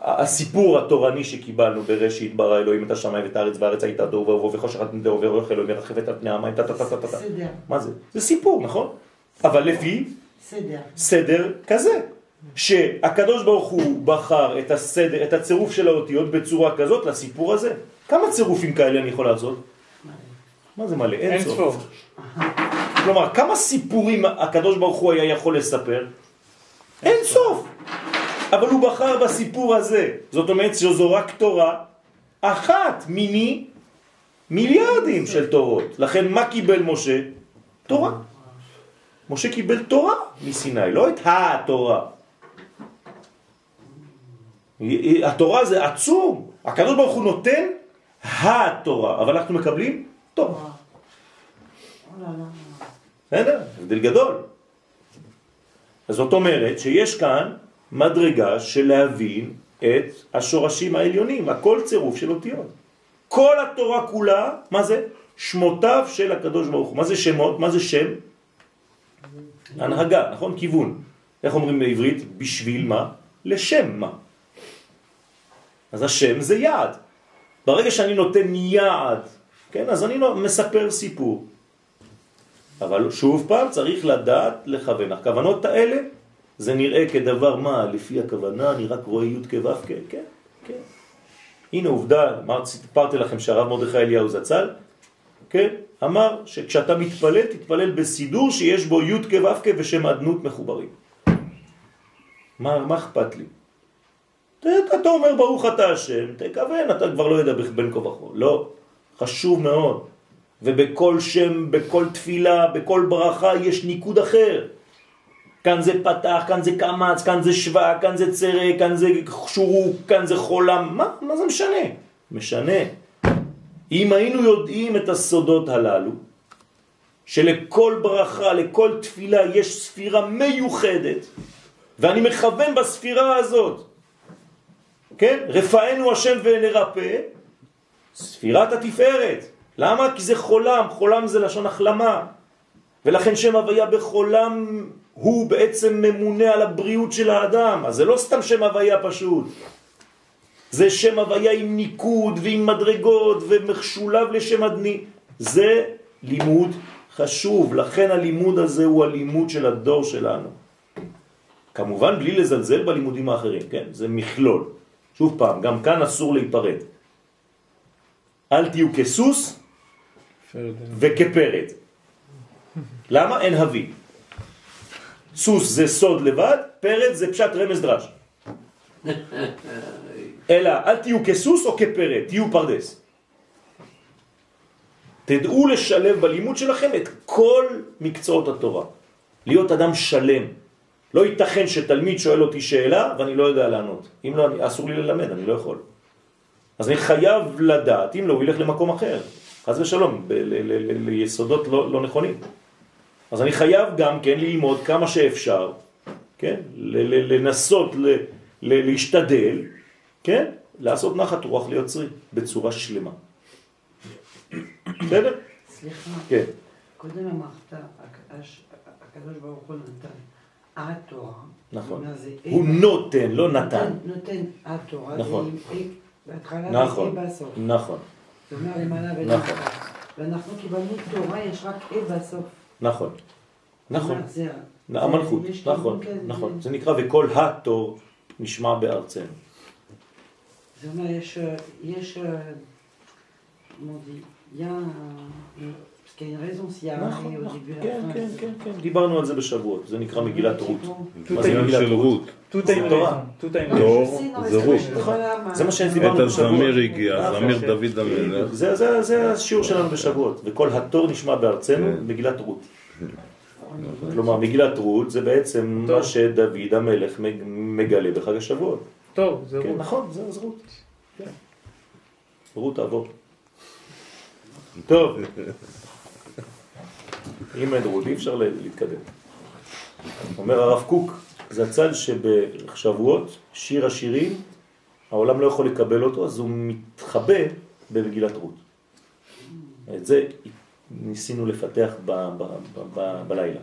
הסיפור התורני שקיבלנו בראשית ברא אלוהים את השמיים ואת הארץ והארץ הייתה דור ובוהו וחושך על פני דור ורוח אלוהים מרחפת על פני המים טה טה טה טה טה מה זה? זה סיפור, נכון? אבל לפי סדר. סדר כזה, שהקדוש ברוך הוא בחר את הסדר, את הצירוף של האותיות בצורה כזאת לסיפור הזה. כמה צירופים כאלה אני יכול לעשות? מה זה מלא? אין אין סוף. סוף. כלומר, כמה סיפורים הקדוש ברוך הוא היה יכול לספר? אין סוף. אבל הוא בחר בסיפור הזה. זאת אומרת שזו רק תורה אחת מיני מיליארדים של תורות. לכן מה קיבל משה? תורה. משה קיבל תורה מסיני, לא את התורה. התורה זה עצום. הקדוש ברוך הוא נותן התורה, אבל אנחנו מקבלים תורה. בסדר? הבדל גדול. אז זאת אומרת שיש כאן מדרגה של להבין את השורשים העליונים, הכל צירוף של אותיות. כל התורה כולה, מה זה? שמותיו של הקדוש ברוך הוא. מה זה שמות? מה זה שם? הנהגה, נכון? כיוון. איך אומרים בעברית? בשביל מה? לשם מה. אז השם זה יעד. ברגע שאני נותן יעד, כן, אז אני לא מספר סיפור. אבל שוב פעם צריך לדעת לכוון. הכוונות האלה זה נראה כדבר מה, לפי הכוונה אני רק רואה י' כו' כ', כן, כן. הנה עובדה, אמר, סיפרתי לכם שהרב מרדכי אליהו זצ"ל, כן, אמר שכשאתה מתפלל, תתפלל בסידור שיש בו י' כו' כ' ושם אדנות מחוברים. מה, אכפת לי? אתה, אומר ברוך אתה השם, תכוון, אתה כבר לא יודע בין כה וכה. לא, חשוב מאוד. ובכל שם, בכל תפילה, בכל ברכה יש ניקוד אחר. כאן זה פתח, כאן זה קמץ, כאן זה שווה, כאן זה צרה, כאן זה שורוק, כאן זה חולם. מה, מה זה משנה? משנה. אם היינו יודעים את הסודות הללו, שלכל ברכה, לכל תפילה יש ספירה מיוחדת, ואני מכוון בספירה הזאת, כן? רפאנו השם ונרפא, ספירת התפארת. למה? כי זה חולם, חולם זה לשון החלמה. ולכן שם הוויה בחולם הוא בעצם ממונה על הבריאות של האדם. אז זה לא סתם שם הוויה פשוט. זה שם הוויה עם ניקוד ועם מדרגות ומשולב לשם אדני. זה לימוד חשוב, לכן הלימוד הזה הוא הלימוד של הדור שלנו. כמובן בלי לזלזל בלימודים האחרים, כן? זה מכלול שוב פעם, גם כאן אסור להיפרד. אל תהיו כסוס וכפרד. למה? אין הבי. סוס זה סוד לבד, פרד זה פשט רמז דרש. אלא אל תהיו כסוס או כפרד, תהיו פרדס. תדעו לשלב בלימוד שלכם את כל מקצועות התורה. להיות אדם שלם. לא ייתכן שתלמיד שואל אותי שאלה ואני לא יודע לענות. אם לא, אני, אסור לי ללמד, אני לא יכול. אז אני חייב לדעת, אם לא, הוא ילך למקום אחר. חס ושלום, ליסודות לא, לא נכונים. אז אני חייב גם כן ללמוד כמה שאפשר, כן? לנסות להשתדל, כן? לעשות נחת רוח ליוצרי בצורה שלמה. בסדר? סליחה, כן. קודם אמרת, הקדוש ברוך הוא נתן התורה. נכון. זה הוא נותן, לא נתן. נותן התורה. נכון. זה בהתחלה נכון, בסוף. נכון, זאת אומרת, למעלה נכון. ולמטה. ואנחנו קיבלנו תורה, יש רק אי בסוף. נכון. נכון. זה- המלכות, נכון. נכון. זה נקרא וכל התור נשמע בארצנו. זאת אומרת, יש, יש, euh, comment on dit, il y a un- parce qu'il y a une raison s'il y a un נכון, et au נכון. début à la כן, fin. כן, c'est- כן, כן. דיברנו על זה בשבועות, זה נקרא מגילת רות. מה זה מגילת רות? זה a תורה. a une Non, לא, זה רות. זה מה את שדיברנו בשבועות. הזמיר הגיע, נכון. זמיר דוד המלך. זה, זה, זה השיעור שלנו בשבועות, וכל התור נשמע בארצנו, כן. מגילת רות. כלומר, מגילת רות זה בעצם. מה שדוד המלך מג- מגלה בחג השבועות. טוב, זה כן, רות. נכון, זה זה רות. כן. רות תעבור. טוב. אם אין רות, אי אפשר להתקדם. אומר הרב קוק, זה הצד שבשבועות, שיר השירים, העולם לא יכול לקבל אותו, אז הוא מתחבא במגילת רות. את זה ניסינו לפתח ב, ב, ב, ב, בלילה.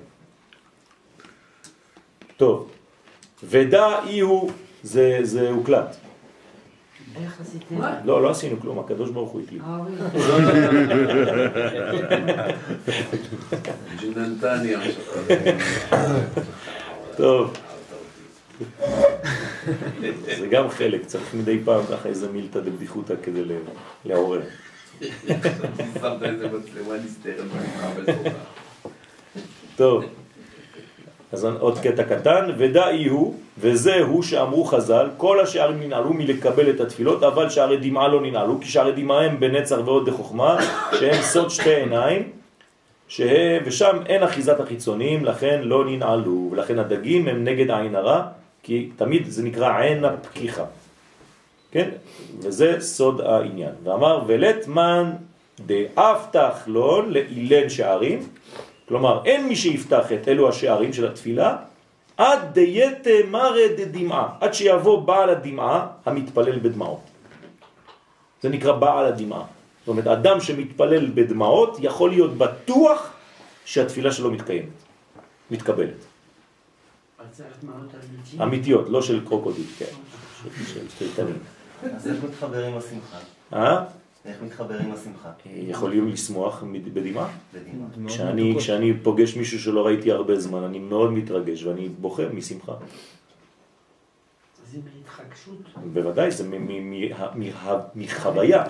טוב, ודע אי הוא, זה, זה הוקלט. איך עשיתם? לא, לא עשינו כלום, הקדוש ברוך הוא הקליט. אה. ג'יננתניה. טוב. זה גם חלק, צריך מדי פעם ככה איזה מילתא דבדיחותא כדי לעורר. טוב, אז עוד קטע קטן, ודאי הוא, וזהו שאמרו חז"ל, כל השערים ננעלו מלקבל את התפילות, אבל שערי דמעה לא ננעלו, כי שערי דמעה הם בנצר ועוד בחוכמה, שהם סוד שתי עיניים, שהם, ושם אין אחיזת החיצוניים, לכן לא ננעלו, ולכן הדגים הם נגד העין הרע, כי תמיד זה נקרא עין הפקיחה. כן? וזה סוד העניין. ואמר, ולתמן דאף תחלון לאילן שערים, כלומר, אין מי שיפתח את אלו השערים של התפילה, עד דייתה מרא דדמעה, עד שיבוא בעל הדמעה המתפלל בדמעות. זה נקרא בעל הדמעה. זאת אומרת, אדם שמתפלל בדמעות יכול להיות בטוח שהתפילה שלו מתקיימת, מתקבלת. אמיתיות. לא של קרוקודיל, כן, של- תנים. אז איך מתחבר עם השמחה? אה? איך מתחבר עם השמחה? יכולים לשמוח בדמעה? בדמעה. כשאני, כשאני פוגש מישהו שלא ראיתי הרבה זמן, אני מאוד מתרגש ואני בוכה משמחה. זה מהתחגשות. בוודאי, זה מחוויה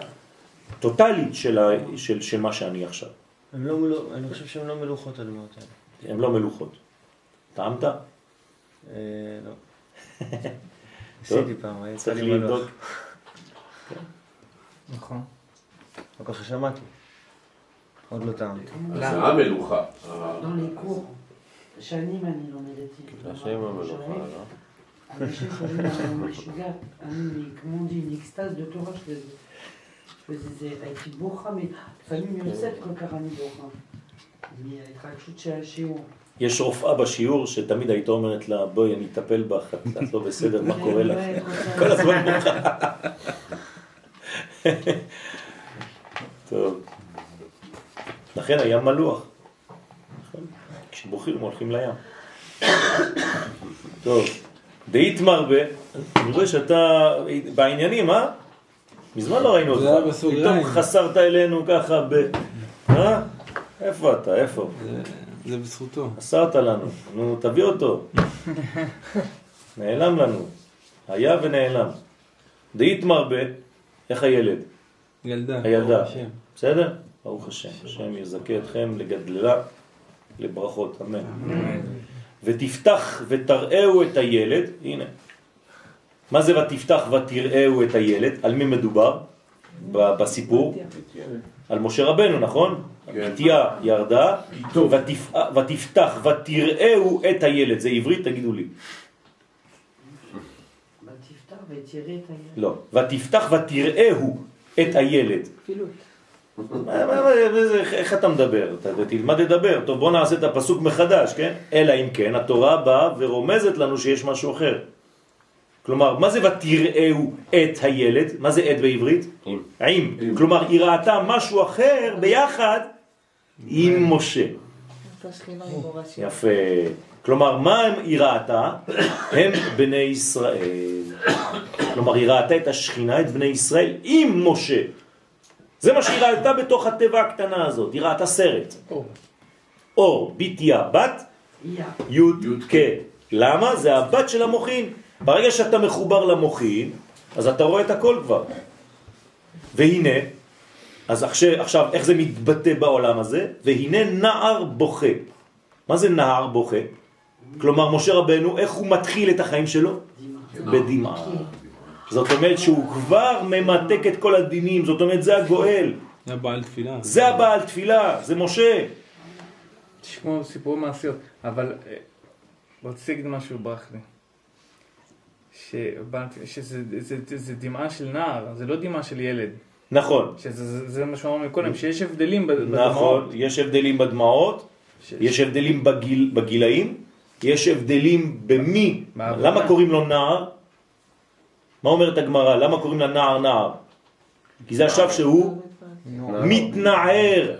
טוטלית של, של, של מה שאני עכשיו. הם לא מלו- אני חושב שהן לא מלוכות הדמעות האלה. הן לא מלוכות. טעמת? אה, לא. ניסיתי פעם, צריך לי לבדוק. מלוח. נכון. לא ככה שמעתי. עוד לא טעמתי. זה המלוכה. אה, dans les cours, שנים אני לומדת. השם המלוכה, לא? אנשים קוראים לה משוגעת, אני, כמו on dit, une extase de תורה, je faisais. je faisais זה, הייתי בוכה, לפעמים יוצאת כל כך אני בוכה. מההתרגשות של השיעור. יש רופאה בשיעור שתמיד היית אומרת לה, בואי אני אטפל בך, את את לא בסדר, מה קורה לך? כל הזמן בוכה. טוב. לכן הים מלוח. נכון? כשבוכים הולכים לים. טוב. דאית מרבה, אני רואה שאתה בעניינים, אה? מזמן לא ראינו אותך. פתאום חסרת אלינו ככה ב... אה? איפה אתה? איפה? זה- זה בזכותו. חסרת לנו. נו, תביא אותו. נעלם לנו. היה ונעלם. דאית מרבה, איך הילד? ילדה. הילדה. בסדר? ברוך השם. השם יזכה אתכם לגדלה לברכות, אמן. ותפתח ותראהו את הילד, הנה. מה זה ותפתח ותראהו את הילד? על מי מדובר ב- בסיפור? על משה רבנו, נכון? כן. בתיה ירדה, ותפ- ותפתח ותראהו את הילד, זה עברית? תגידו לי. ותפתח ותראה את הילד. לא. ותפתח ותראהו את הילד. כפילות. מה- מה- מה- זה- איך אתה מדבר? אתה תלמד לדבר. טוב, בוא נעשה את הפסוק מחדש, כן? אלא אם כן, התורה באה ורומזת לנו שיש משהו אחר. כלומר, מה זה ותראהו את הילד? מה זה את בעברית? עם. כלומר, היא ראתה משהו אחר ביחד עם משה. יפה. כלומר, מה היא ראתה? הם בני ישראל. כלומר, היא ראתה את השכינה, את בני ישראל, עם משה. זה מה שהיא ראתה בתוך הטבע הקטנה הזאת. היא ראתה סרט. אור, ביתיה, בת, יא. י' כ'. למה? זה הבת של המוחין. ברגע שאתה מחובר למוחין, אז אתה רואה את הכל כבר. והנה, אז עכשיו, עכשיו איך זה מתבטא בעולם הזה? והנה נער בוכה. מה זה נער בוכה? כלומר, משה רבנו, איך הוא מתחיל את החיים שלו? בדמעה. זאת אומרת שהוא כבר ממתק את כל הדינים, זאת אומרת זה הגואל, זה הבעל תפילה. זה הבעל תפילה, זה משה. תשמעו סיפורים מעשיות, אבל אה, רציתי להגיד משהו ברח לי. שזה זה, זה, זה דמעה של נער, זה לא דמעה של ילד. נכון, שזה זה, זה מה שאמרנו קודם, שיש הבדלים בד- בדמעות. נכון, יש הבדלים בדמעות, יש הבדלים בגיל, בגילאים, יש הבדלים במי. למה קוראים לו נער? מה אומרת הגמרא? למה קוראים לה נער נער? כי זה עכשיו שהוא מתנער.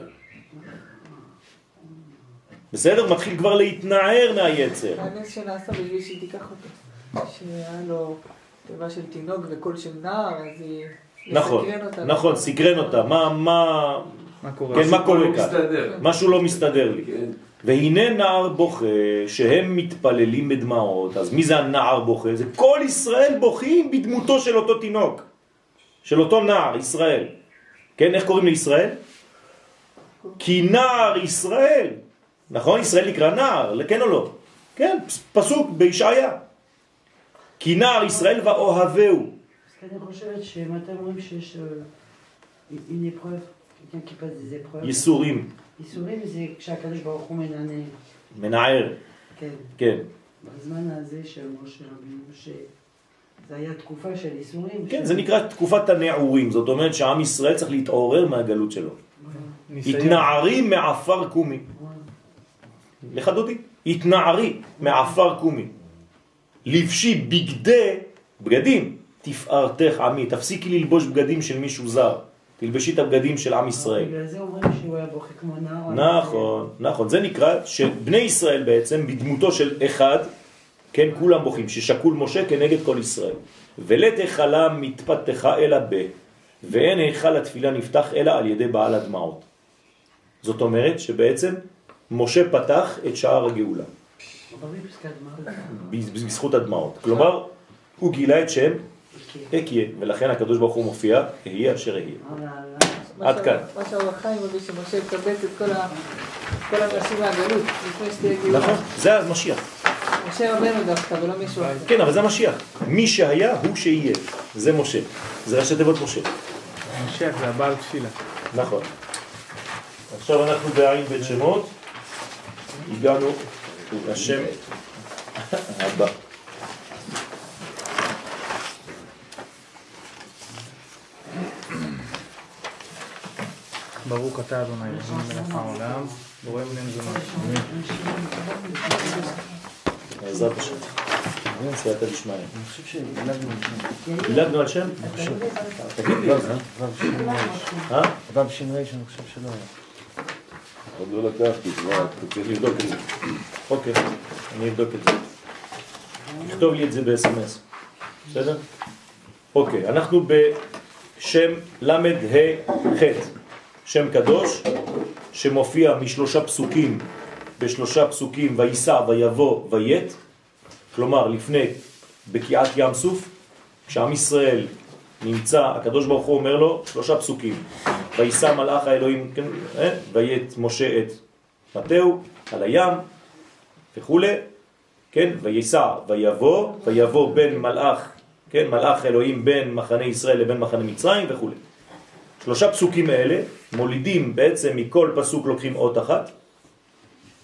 בסדר? מתחיל כבר להתנער מהיצר. הנס שנעשה בשביל שהיא תיקח אותו. שהיה לו תיבה של תינוק וקול של נער, אז היא... נכון. נכון, סקרן אותה. מה, מה, מה קורה? כן, מה קורה לא כאן? מסתדר. משהו לא מסתדר לי. כן. והנה נער בוכה, שהם מתפללים בדמעות. אז מי זה הנער בוכה? זה כל ישראל בוכים בדמותו של אותו תינוק. של אותו נער, ישראל. כן, איך קוראים לישראל? כי נער ישראל. נכון? ישראל נקרא נער, כן או לא? כן, פסוק בישעיה. כי נער ישראל ואוהבהו. Qu'elle חושבת שמתי אומרים שיש euh, une épreuve, quelqu'un qui passe des épreuves. ייסורים, ייסורים זה כשהקדוש ברוך הוא מנענע. מנער. כן. כן. בזמן הזה של משה רבינו, שזה היה תקופה של ייסורים. כן, של- זה נקרא תקופת הנעורים. זאת אומרת שעם ישראל צריך להתעורר מהגלות שלו. התנערי מעפר קומי. לך דודי, התנערי מעפר קומי. לבשי בגדי, בגדים, תפארתך עמי. תפסיקי ללבוש בגדים של מישהו זר. תלבשי את הבגדים של עם ישראל. בגלל זה אומרים שהוא היה בוכה כמו נער. נכון, נכון. זה נקרא שבני ישראל בעצם, בדמותו של אחד, כן, כולם בוכים, ששקול משה כנגד כל ישראל. ולת היכלה מתפתחה אלא ב, ואין היכל התפילה נפתח אלא על ידי בעל הדמעות. זאת אומרת שבעצם משה פתח את שער הגאולה, בזכות הדמעות. כלומר, הוא גילה את שם אקיה, ולכן הקדוש ברוך הוא מופיע, אהיה אשר אהיה. אה, עד כאן. מה שהאור החיים מביא שמשה יקבץ את כל האנשים מהגלות, לפני שתהיה גאולה. נכון, זה המשיח. משה רבנו דווקא, ולא מישהו אחר. כן, אבל זה משיח. מי שהיה הוא שיהיה. זה משה. זה ראשי תיבות משה. משיח זה הבעל תפילה. נכון. עכשיו אנחנו בעין בית שמות. הגענו לשם הבא. ברוך אתה אדוני, אלוהים מלך העולם, בורא מיני מזונות. בעזרת השם. סייעתא דשמיא. אני חושב שהדלגנו על שם. דילגנו על שם? לי. וו ש"ר. אה? וו ש"ר אני חושב שלא היה. עוד לא לקחתי, אתה צריך לבדוק את זה. אוקיי, אני אבדוק את זה. תכתוב לי את זה ב-SMS. בסדר? אוקיי, אנחנו בשם למד ה' ח', שם קדוש, שמופיע משלושה פסוקים, בשלושה פסוקים ויסע ויבוא ויית, כלומר לפני בקיעת ים סוף, כשעם ישראל נמצא, הקדוש ברוך הוא אומר לו שלושה פסוקים. וישא מלאך האלוהים, כן, אה? ויית משה את מטהו על הים וכולי, כן, ויסע ויבוא, ויבוא בין מלאך, כן, מלאך אלוהים בין מחנה ישראל לבין מחנה מצרים וכולי. שלושה פסוקים האלה מולידים בעצם מכל פסוק לוקחים אות אחת,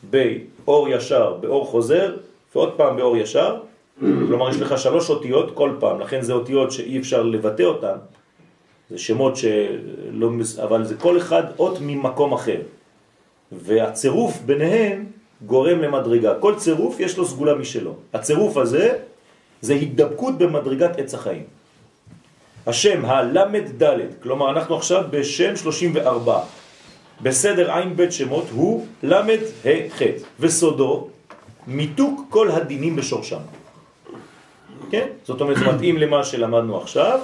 באור ישר, באור חוזר, ועוד פעם באור ישר, כלומר יש לך שלוש אותיות כל פעם, לכן זה אותיות שאי אפשר לבטא אותן, זה שמות שלא, מס- אבל זה כל אחד אות ממקום אחר, והצירוף ביניהם גורם למדרגה, כל צירוף יש לו סגולה משלו, הצירוף הזה זה הידבקות במדרגת עץ החיים. השם הלמד ד', כלומר אנחנו עכשיו בשם 34, בסדר עין בית שמות הוא למד ה' ח' וסודו מיתוק כל הדינים בשורשם. כן? זאת אומרת, זה מתאים למה שלמדנו עכשיו.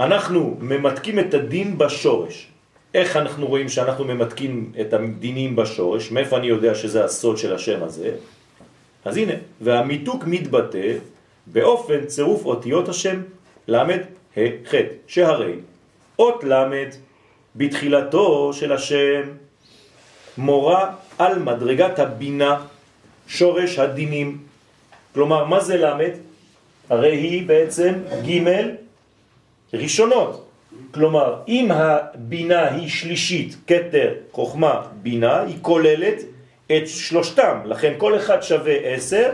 אנחנו ממתקים את הדין בשורש. איך אנחנו רואים שאנחנו ממתקים את הדינים בשורש? מאיפה אני יודע שזה הסוד של השם הזה? אז הנה, והמיתוק מתבטא באופן צירוף אותיות השם למד ה' ח' שהרי אות למד בתחילתו של השם מורה על מדרגת הבינה שורש הדינים. כלומר, מה זה למד? הרי היא בעצם ג' ראשונות. כלומר, אם הבינה היא שלישית, קטר, חוכמה, בינה, היא כוללת את שלושתם. לכן כל אחד שווה עשר,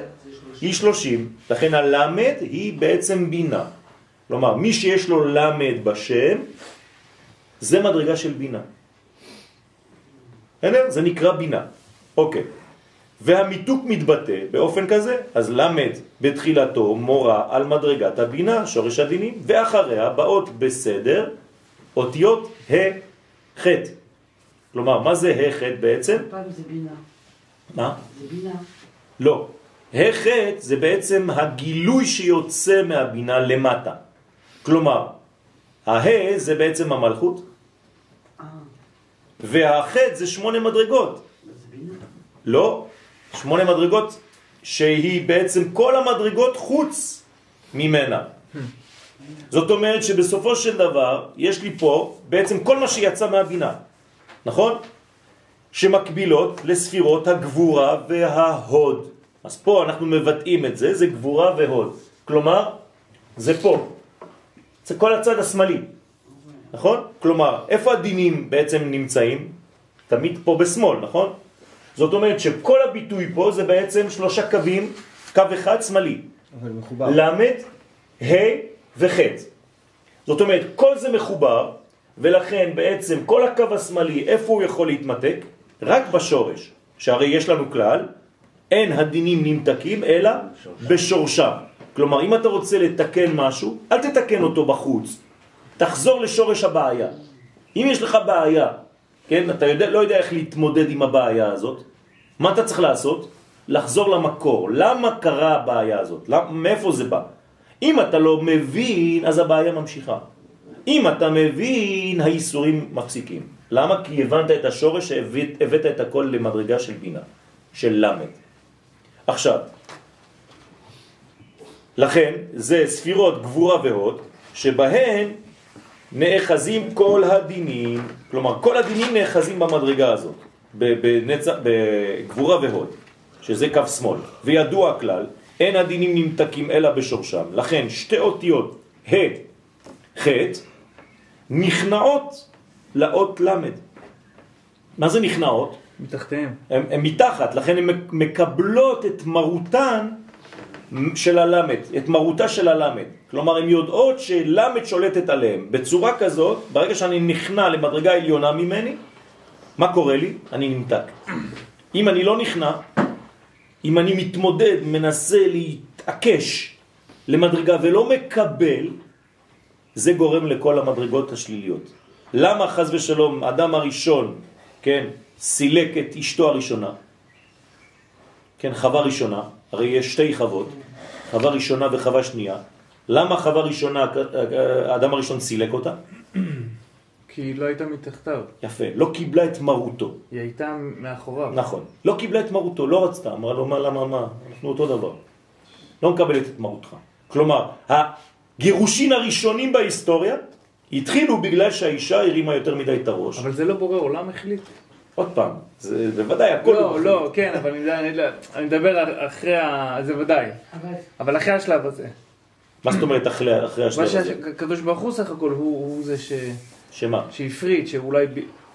היא שלושים. לכן הלמד היא בעצם בינה. כלומר, מי שיש לו למד בשם, זה מדרגה של בינה. בסדר? זה נקרא בינה. אוקיי. והמיתוק מתבטא באופן כזה, אז למד בתחילתו מורה על מדרגת הבינה, שורש הדינים, ואחריה באות בסדר אותיות ה' ח'. כלומר, מה זה ה' ח' בעצם? פעם זה בינה. מה? זה בינה. לא. ה' ח' זה בעצם הגילוי שיוצא מהבינה למטה. כלומר, הה זה בעצם המלכות, אה, והח' זה שמונה מדרגות. לא, שמונה מדרגות שהיא בעצם כל המדרגות חוץ ממנה. זאת אומרת שבסופו של דבר יש לי פה בעצם כל מה שיצא מהבינה, נכון? שמקבילות לספירות הגבורה וההוד. אז פה אנחנו מבטאים את זה, זה גבורה והוד. כלומר, זה פה. זה כל הצד השמאלי, נכון? כלומר, איפה הדינים בעצם נמצאים? תמיד פה בשמאל, נכון? זאת אומרת שכל הביטוי פה זה בעצם שלושה קווים, קו אחד שמאלי. אבל מחובר. למד, ה' וח'. זאת אומרת, כל זה מחובר, ולכן בעצם כל הקו השמאלי, איפה הוא יכול להתמתק? רק בשורש. שהרי יש לנו כלל, אין הדינים נמתקים, אלא בשורשם. כלומר, אם אתה רוצה לתקן משהו, אל תתקן אותו בחוץ. תחזור לשורש הבעיה. אם יש לך בעיה, כן, אתה יודע, לא יודע איך להתמודד עם הבעיה הזאת, מה אתה צריך לעשות? לחזור למקור. למה קרה הבעיה הזאת? למ, מאיפה זה בא? אם אתה לא מבין, אז הבעיה ממשיכה. אם אתה מבין, האיסורים מפסיקים. למה? כי הבנת את השורש, הבאת, הבאת את הכל למדרגה של בינה, של למד. עכשיו, לכן זה ספירות גבורה והוד, שבהן נאחזים כל הדינים, כלומר כל הדינים נאחזים במדרגה הזאת, בנצ... בגבורה והוד, שזה קו שמאל, וידוע הכלל, אין הדינים נמתקים אלא בשורשם, לכן שתי אותיות ה' ח' נכנעות לאות למד. מה זה נכנעות? מתחתיהם. הן מתחת, לכן הן מקבלות את מרותן של הלמד, את מרותה של הלמד. כלומר, הן יודעות שלמד שולטת עליהן. בצורה כזאת, ברגע שאני נכנע למדרגה עליונה ממני, מה קורה לי? אני נמתק. אם אני לא נכנע, אם אני מתמודד, מנסה להתעקש למדרגה ולא מקבל, זה גורם לכל המדרגות השליליות. למה חז ושלום אדם הראשון, כן, סילק את אשתו הראשונה, כן, חווה ראשונה, הרי יש שתי חוות, חווה ראשונה וחווה שנייה. למה חווה ראשונה, האדם הראשון סילק אותה? כי היא לא הייתה מתחתיו. יפה, לא קיבלה את מרותו. היא הייתה מאחוריו. נכון, לא קיבלה את מרותו, לא רצתה, אמרה לו, מה, למה, מה, אנחנו אותו דבר. לא מקבלת את מרותך. כלומר, גירושין הראשונים בהיסטוריה התחילו בגלל שהאישה הרימה יותר מדי את הראש. אבל זה לא בורא עולם החליט? עוד פעם, זה בוודאי הכל לא. לא, כן, אבל אני מדבר אחרי ה... זה ודאי. אבל אחרי השלב הזה. מה זאת אומרת אחרי, אחרי השלב מה הזה? שהקדוש ברוך הוא סך הכל הוא זה ש... שמה? שהפריט, שאולי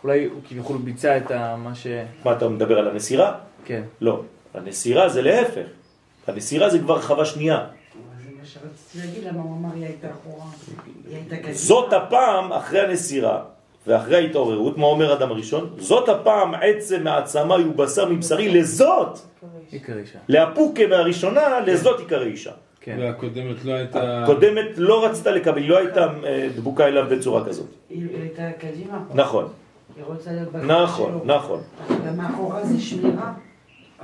אולי הוא כביכול ביצע את. מה ש... מה אתה מדבר על הנסירה? כן. לא. הנסירה זה להפך. הנסירה זה כבר חווה שנייה. זה מה שרציתי להגיד, למה הוא אמר היא הייתה אחורה, היא הייתה קדימה. זאת הפעם אחרי הנסירה ואחרי ההתעוררות, מה אומר אדם הראשון? זאת הפעם עצם מעצמה הוא בשר מבשרי לזאת. להפוקה מהראשונה, לזאת עיקר אישה. כן. והקודמת לא הייתה... הקודמת לא רצתה לקבל, היא לא הייתה אה, דבוקה אליו בצורה כזאת. היא הייתה קדימה. נכון, היא רוצה להיות בקדימה נכון. נכון. גם מאחורה זה שמירה.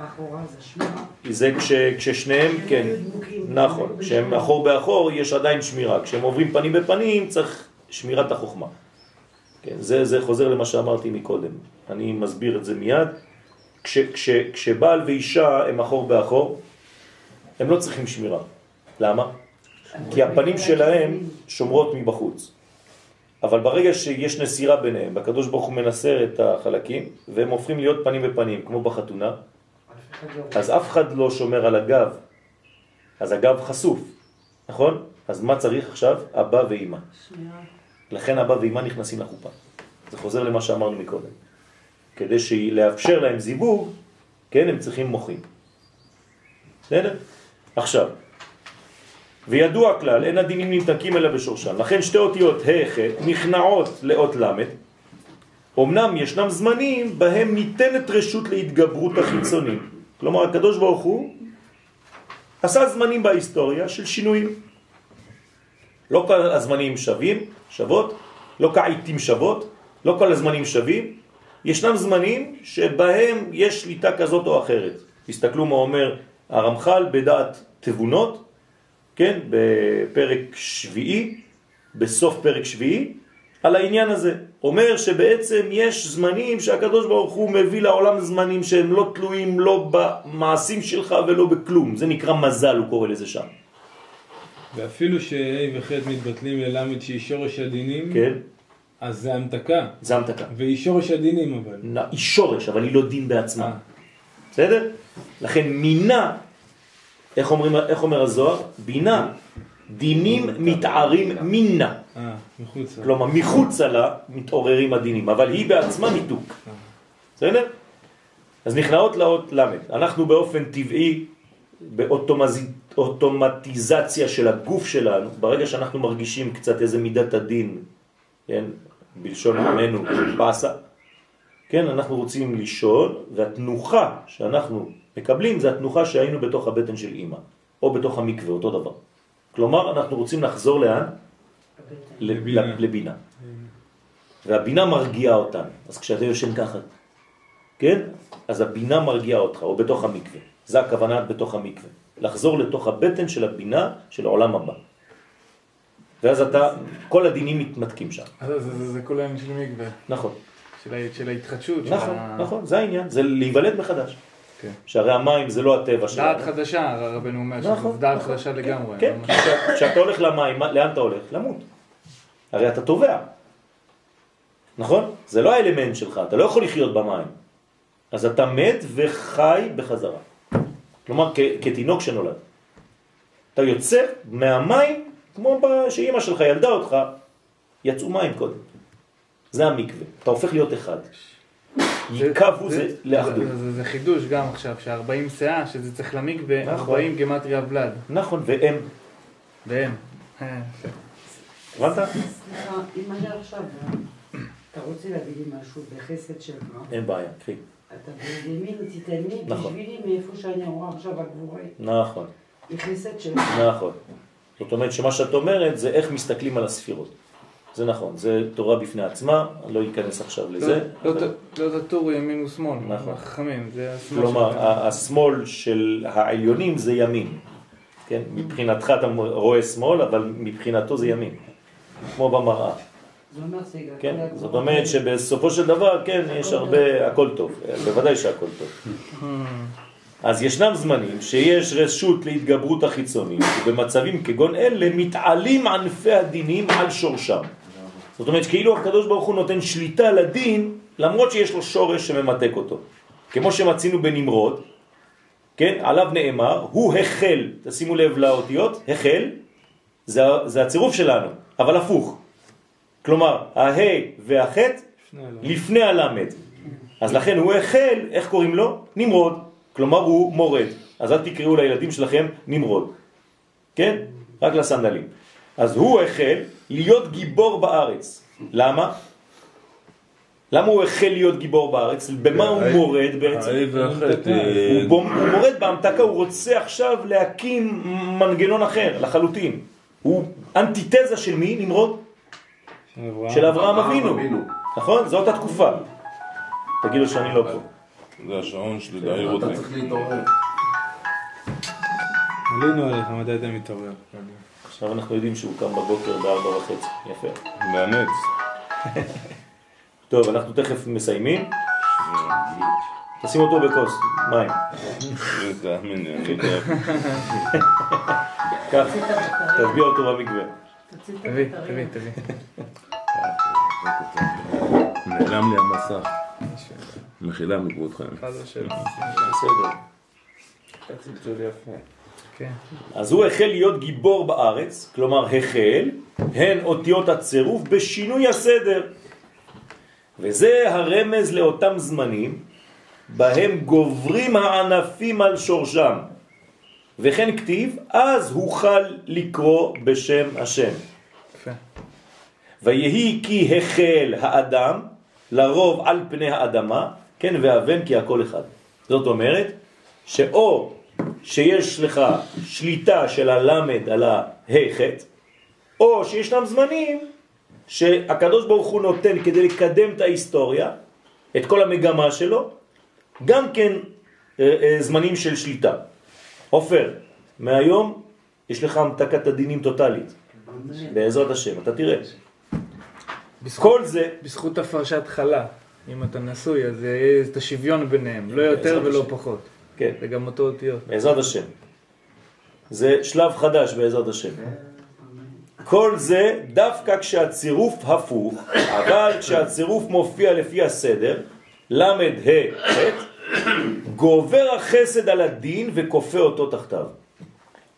מאחורה זה שמירה. זה כש, כששניהם, כן, נכון, כשהם אחור באחור יש עדיין שמירה, כשהם עוברים פנים בפנים צריך שמירת החוכמה. כן, זה, זה חוזר למה שאמרתי מקודם, אני מסביר את זה מיד. כש, כש, כשבעל ואישה הם אחור באחור, הם לא צריכים שמירה. למה? כי הפנים שלהם שומרות מבחוץ. אבל ברגע שיש נסירה ביניהם, הקדוש ברוך הוא מנסר את החלקים, והם הופכים להיות פנים בפנים, כמו בחתונה, אז אף אחד לא שומר על הגב, אז הגב חשוף, נכון? אז מה צריך עכשיו? אבא ואימא. לכן אבא ואימא נכנסים לחופה. זה חוזר למה שאמרנו מקודם. כדי לאפשר להם זיווג, כן, הם צריכים מוחים. בסדר? עכשיו, וידוע כלל, אין הדינים נמתקים אלא בשורשם. לכן שתי אותיות ה' ח' נכנעות לאות ל', אמנם ישנם זמנים בהם ניתנת רשות להתגברות החיצונים. כלומר, הקדוש ברוך הוא עשה זמנים בהיסטוריה של שינויים. לא כל הזמנים שווים, שוות, לא כעיתים שוות, לא כל הזמנים שווים. ישנם זמנים שבהם יש שליטה כזאת או אחרת. תסתכלו מה אומר הרמח"ל בדעת תבונות, כן, בפרק שביעי, בסוף פרק שביעי, על העניין הזה. אומר שבעצם יש זמנים שהקדוש ברוך הוא מביא לעולם זמנים שהם לא תלויים לא במעשים שלך ולא בכלום. זה נקרא מזל, הוא קורא לזה שם. ואפילו שה' וח' מתבטלים ללמד שהיא שורש הדינים, כן. אז זה המתקה. זה המתקה. והיא שורש הדינים אבל. נ- היא שורש, אבל היא לא דין בעצמה. בסדר? לכן מינה, איך, אומרים, איך אומר הזוהר? בינה, דינים מתערים מינה. אה, מחוץ. לה. כלומר, מחוצה לה מתעוררים הדינים, אבל היא בעצמה מיתוק. בסדר? אז נכנעות לאות ל'. אנחנו באופן טבעי, באוטומטיזציה של הגוף שלנו, ברגע שאנחנו מרגישים קצת איזה מידת הדין, כן, בלשון עמנו, באסה, כן, אנחנו רוצים לישון, והתנוחה שאנחנו מקבלים זה התנוחה שהיינו בתוך הבטן של אימא, או בתוך המקווה, אותו דבר. כלומר, אנחנו רוצים לחזור לאן? לבינה. לבינה. לבינה. והבינה מרגיעה אותנו. אז כשאתה יושן ככה, כן? אז הבינה מרגיעה אותך, או בתוך המקווה. זה הכוונה בתוך המקווה. לחזור לתוך הבטן של הבינה של העולם הבא. ואז אתה, כל הדינים מתמתקים שם. אז זה- זה- זה כל העניין של מקווה. נכון. של של ההתחדשות. של נכון, ה- נכון, זה העניין, זה להיוולד מחדש. כן. שהרי המים זה לא הטבע שלנו. דעת חדשה, רבנו אומר, נכון, דעת נכון. חדשה לגמרי. כן. כש- כשאתה הולך למים, לאן אתה הולך? למות. הרי אתה טובע. נכון? זה לא האלמנט שלך, אתה לא יכול לחיות במים. אז אתה מת וחי בחזרה. כלומר, כתינוק שנולד. אתה יוצא מהמים, כמו שאימא שלך ילדה אותך, יצאו מים קודם. זה המקווה. אתה הופך להיות אחד. יקבו זה לאחדות. זה- זה- זה חידוש גם עכשיו, ש-40 שאה, שזה צריך למקווה, נכון. 40 גמטריה ולד. נכון, והם. והם. אה, הבנת? סליחה, אם היה עכשיו, אתה רוצה להביא לי משהו בחסד שלך, אין בעיה, קחי. אתה בימין תיתן לי, נכון. בשבילי מאיפה שאני רואה עכשיו הגבורי, נכון. היא חסד. נכון. זאת אומרת שמה שאת אומרת זה איך מסתכלים על הספירות. זה נכון, זה תורה בפני עצמה, אני לא אכנס עכשיו לזה. לא- אבל- לא לא תטורו ימין ושמאל, נכון. חכמים, זה השמאל כלומר, השמאל של העליונים זה ימין. כן? מבחינתך אתה רואה שמאל, אבל מבחינתו זה ימין. כמו במראה. כן? זאת אומרת. שבסופו של דבר, כן, יש הרבה, הכל טוב. בוודאי שהכל טוב. אז ישנם זמנים שיש רשות להתגברות החיצונית, ובמצבים כגון אלה מתעלים ענפי הדינים על שורשם. זאת אומרת כאילו הקדוש ברוך הוא נותן שליטה לדין, למרות שיש לו שורש שממתק אותו. כמו שמצינו בנמרוד, כן, עליו נאמר, הוא החל, תשימו לב לאותיות, החל, זה, זה הצירוף שלנו, אבל הפוך. כלומר, ההא והחטא לפני הלמד. אז לכן הוא החל, איך קוראים לו? נמרוד. כלומר הוא מורד. אז אל תקראו לילדים שלכם נמרוד. כן? רק לסנדלים. אז הוא החל להיות גיבור בארץ. למה? למה הוא החל להיות גיבור בארץ? במה הוא מורד בעצם? אה, הוא מורד בהמתקה, הוא רוצה עכשיו להקים מנגנון אחר לחלוטין. הוא אנטיתזה של מי? נמרוד? של אברהם אבינו. נכון? זאת התקופה. תגידו שאני לא פה. זה השעון שלי להעיר אותי. אתה צריך להתעורר. עלינו עליך, מתי אתה מתעורר? עכשיו אנחנו יודעים שהוא קם בבוקר בארבע וחצי. יפה. לאמץ. טוב, אנחנו תכף מסיימים. תשים אותו בכוס, מים. תאמין לי, אני יודע. קח, תטביע אותו במקווה. תביא, תביא, תביא. נעלם לי המסך. מחילה מכבודכם. חס ושלום. בסדר. יפה. כן. אז הוא החל להיות גיבור בארץ, כלומר החל, הן אותיות הצירוף בשינוי הסדר. וזה הרמז לאותם זמנים בהם גוברים הענפים על שורשם. וכן כתיב, אז הוכל לקרוא בשם השם. ויהי כי החל האדם לרוב על פני האדמה, כן, והבן כי הכל אחד. זאת אומרת, שאו שיש לך שליטה של הלמד על ההחט, או שישנם זמנים שהקדוש ברוך הוא נותן כדי לקדם את ההיסטוריה, את כל המגמה שלו, גם כן אה, אה, זמנים של שליטה. עופר, מהיום יש לך המתקת הדינים טוטלית, בעזרת השם, אתה תראה. כל זה, בזכות הפרשת חלה, אם אתה נשוי, אז יהיה את השוויון ביניהם, לא יותר ולא פחות. כן, זה גם אותו אותיות. בעזרת השם. זה שלב חדש בעזרת השם. כל זה דווקא כשהצירוף הפוך, אבל כשהצירוף מופיע לפי הסדר, למד ה' ח', גובר החסד על הדין וכופה אותו תחתיו.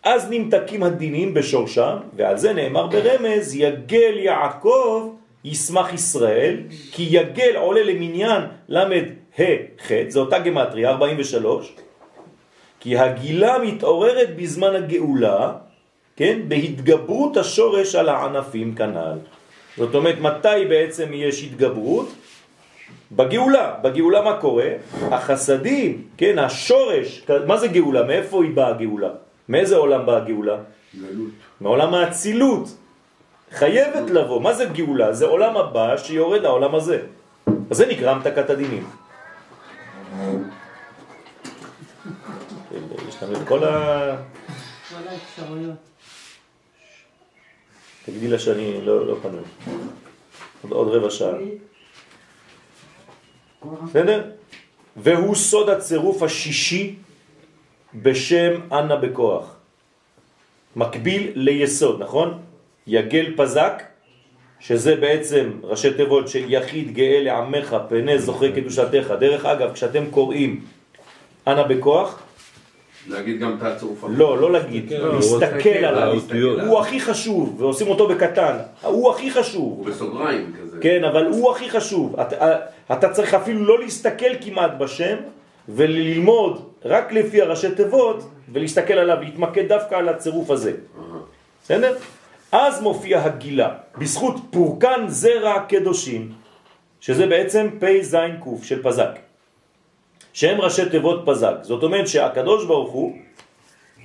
אז נמתקים הדינים בשורשם, ועל זה נאמר ברמז, יגל יעקב ישמח ישראל, כי יגל עולה למניין למד ה' ח', זה אותה גמטריה, 43, כי הגילה מתעוררת בזמן הגאולה, כן, בהתגברות השורש על הענפים כנ"ל. זאת אומרת, מתי בעצם יש התגברות? בגאולה. בגאולה מה קורה? החסדים, כן, השורש, מה זה גאולה? מאיפה היא באה הגאולה? מאיזה עולם באה הגאולה? מעולם האצילות. חייבת לבוא. מה זה גאולה? זה עולם הבא שיורד לעולם הזה. אז זה נקרא המתקת הדינים. יש לנו את כל ה... כל האפשרויות. תגידי לה שאני לא, לא פנוי. עוד, עוד רבע שעה. בסדר? והוא סוד הצירוף השישי בשם אנה בכוח. מקביל ליסוד, נכון? יגל פזק, שזה בעצם ראשי תיבות של יחיד גאה לעמך, פנה זוכרי קדושתך. דרך אגב, כשאתם קוראים אנה בכוח, להגיד גם את הצירוף הבא. לא, לא להגיד, להסתכל עליו. הוא הכי חשוב, ועושים אותו בקטן. הוא הכי חשוב. הוא בסוגריים כזה. כן, אבל הוא הכי חשוב. אתה, אתה צריך אפילו לא להסתכל כמעט בשם, וללמוד רק לפי הראשי תיבות, ולהסתכל עליו, להתמקד דווקא על הצירוף הזה. בסדר? אז מופיע הגילה, בזכות פורקן זרע הקדושים, שזה בעצם פי זין קוף של פזק, שהם ראשי תיבות פזק. זאת אומרת שהקדוש ברוך הוא,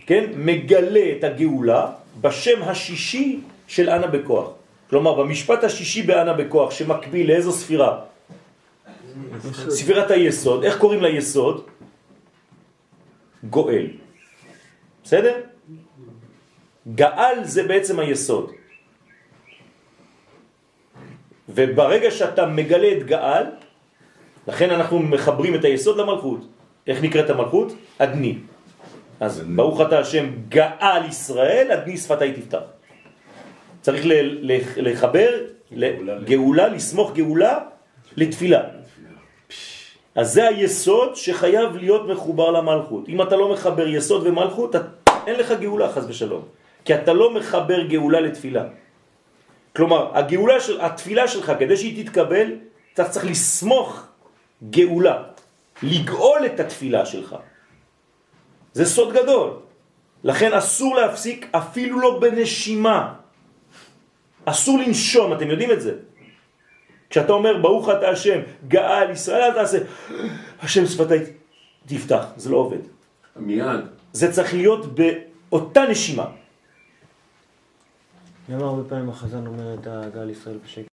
כן, מגלה את הגאולה בשם השישי של אנה בכוח. כלומר, במשפט השישי באנה בכוח, שמקביל לאיזו ספירה? ספירת היסוד. איך קוראים ליסוד? גואל. בסדר? גאל זה בעצם היסוד. וברגע שאתה מגלה את גאל, לכן אנחנו מחברים את היסוד למלכות. איך נקראת המלכות? אדני. אז ברוך אתה השם גאל ישראל, אדני שפתיי תפתח. צריך לחבר לגאולה, לסמוך גאולה לתפילה. אז זה היסוד שחייב להיות מחובר למלכות. אם אתה לא מחבר יסוד ומלכות, אין לך גאולה חס ושלום. כי אתה לא מחבר גאולה לתפילה. כלומר, הגאולה של, התפילה שלך, כדי שהיא תתקבל, אתה צריך לסמוך גאולה, לגאול את התפילה שלך. זה סוד גדול. לכן אסור להפסיק אפילו לא בנשימה. אסור לנשום, אתם יודעים את זה. כשאתה אומר ברוך אתה השם, גאל ישראל, אל תעשה השם שפתיי תפתח, זה לא עובד. מיד. זה צריך להיות באותה נשימה. למה הרבה פעמים החזן אומר את הגל ישראל בשקט?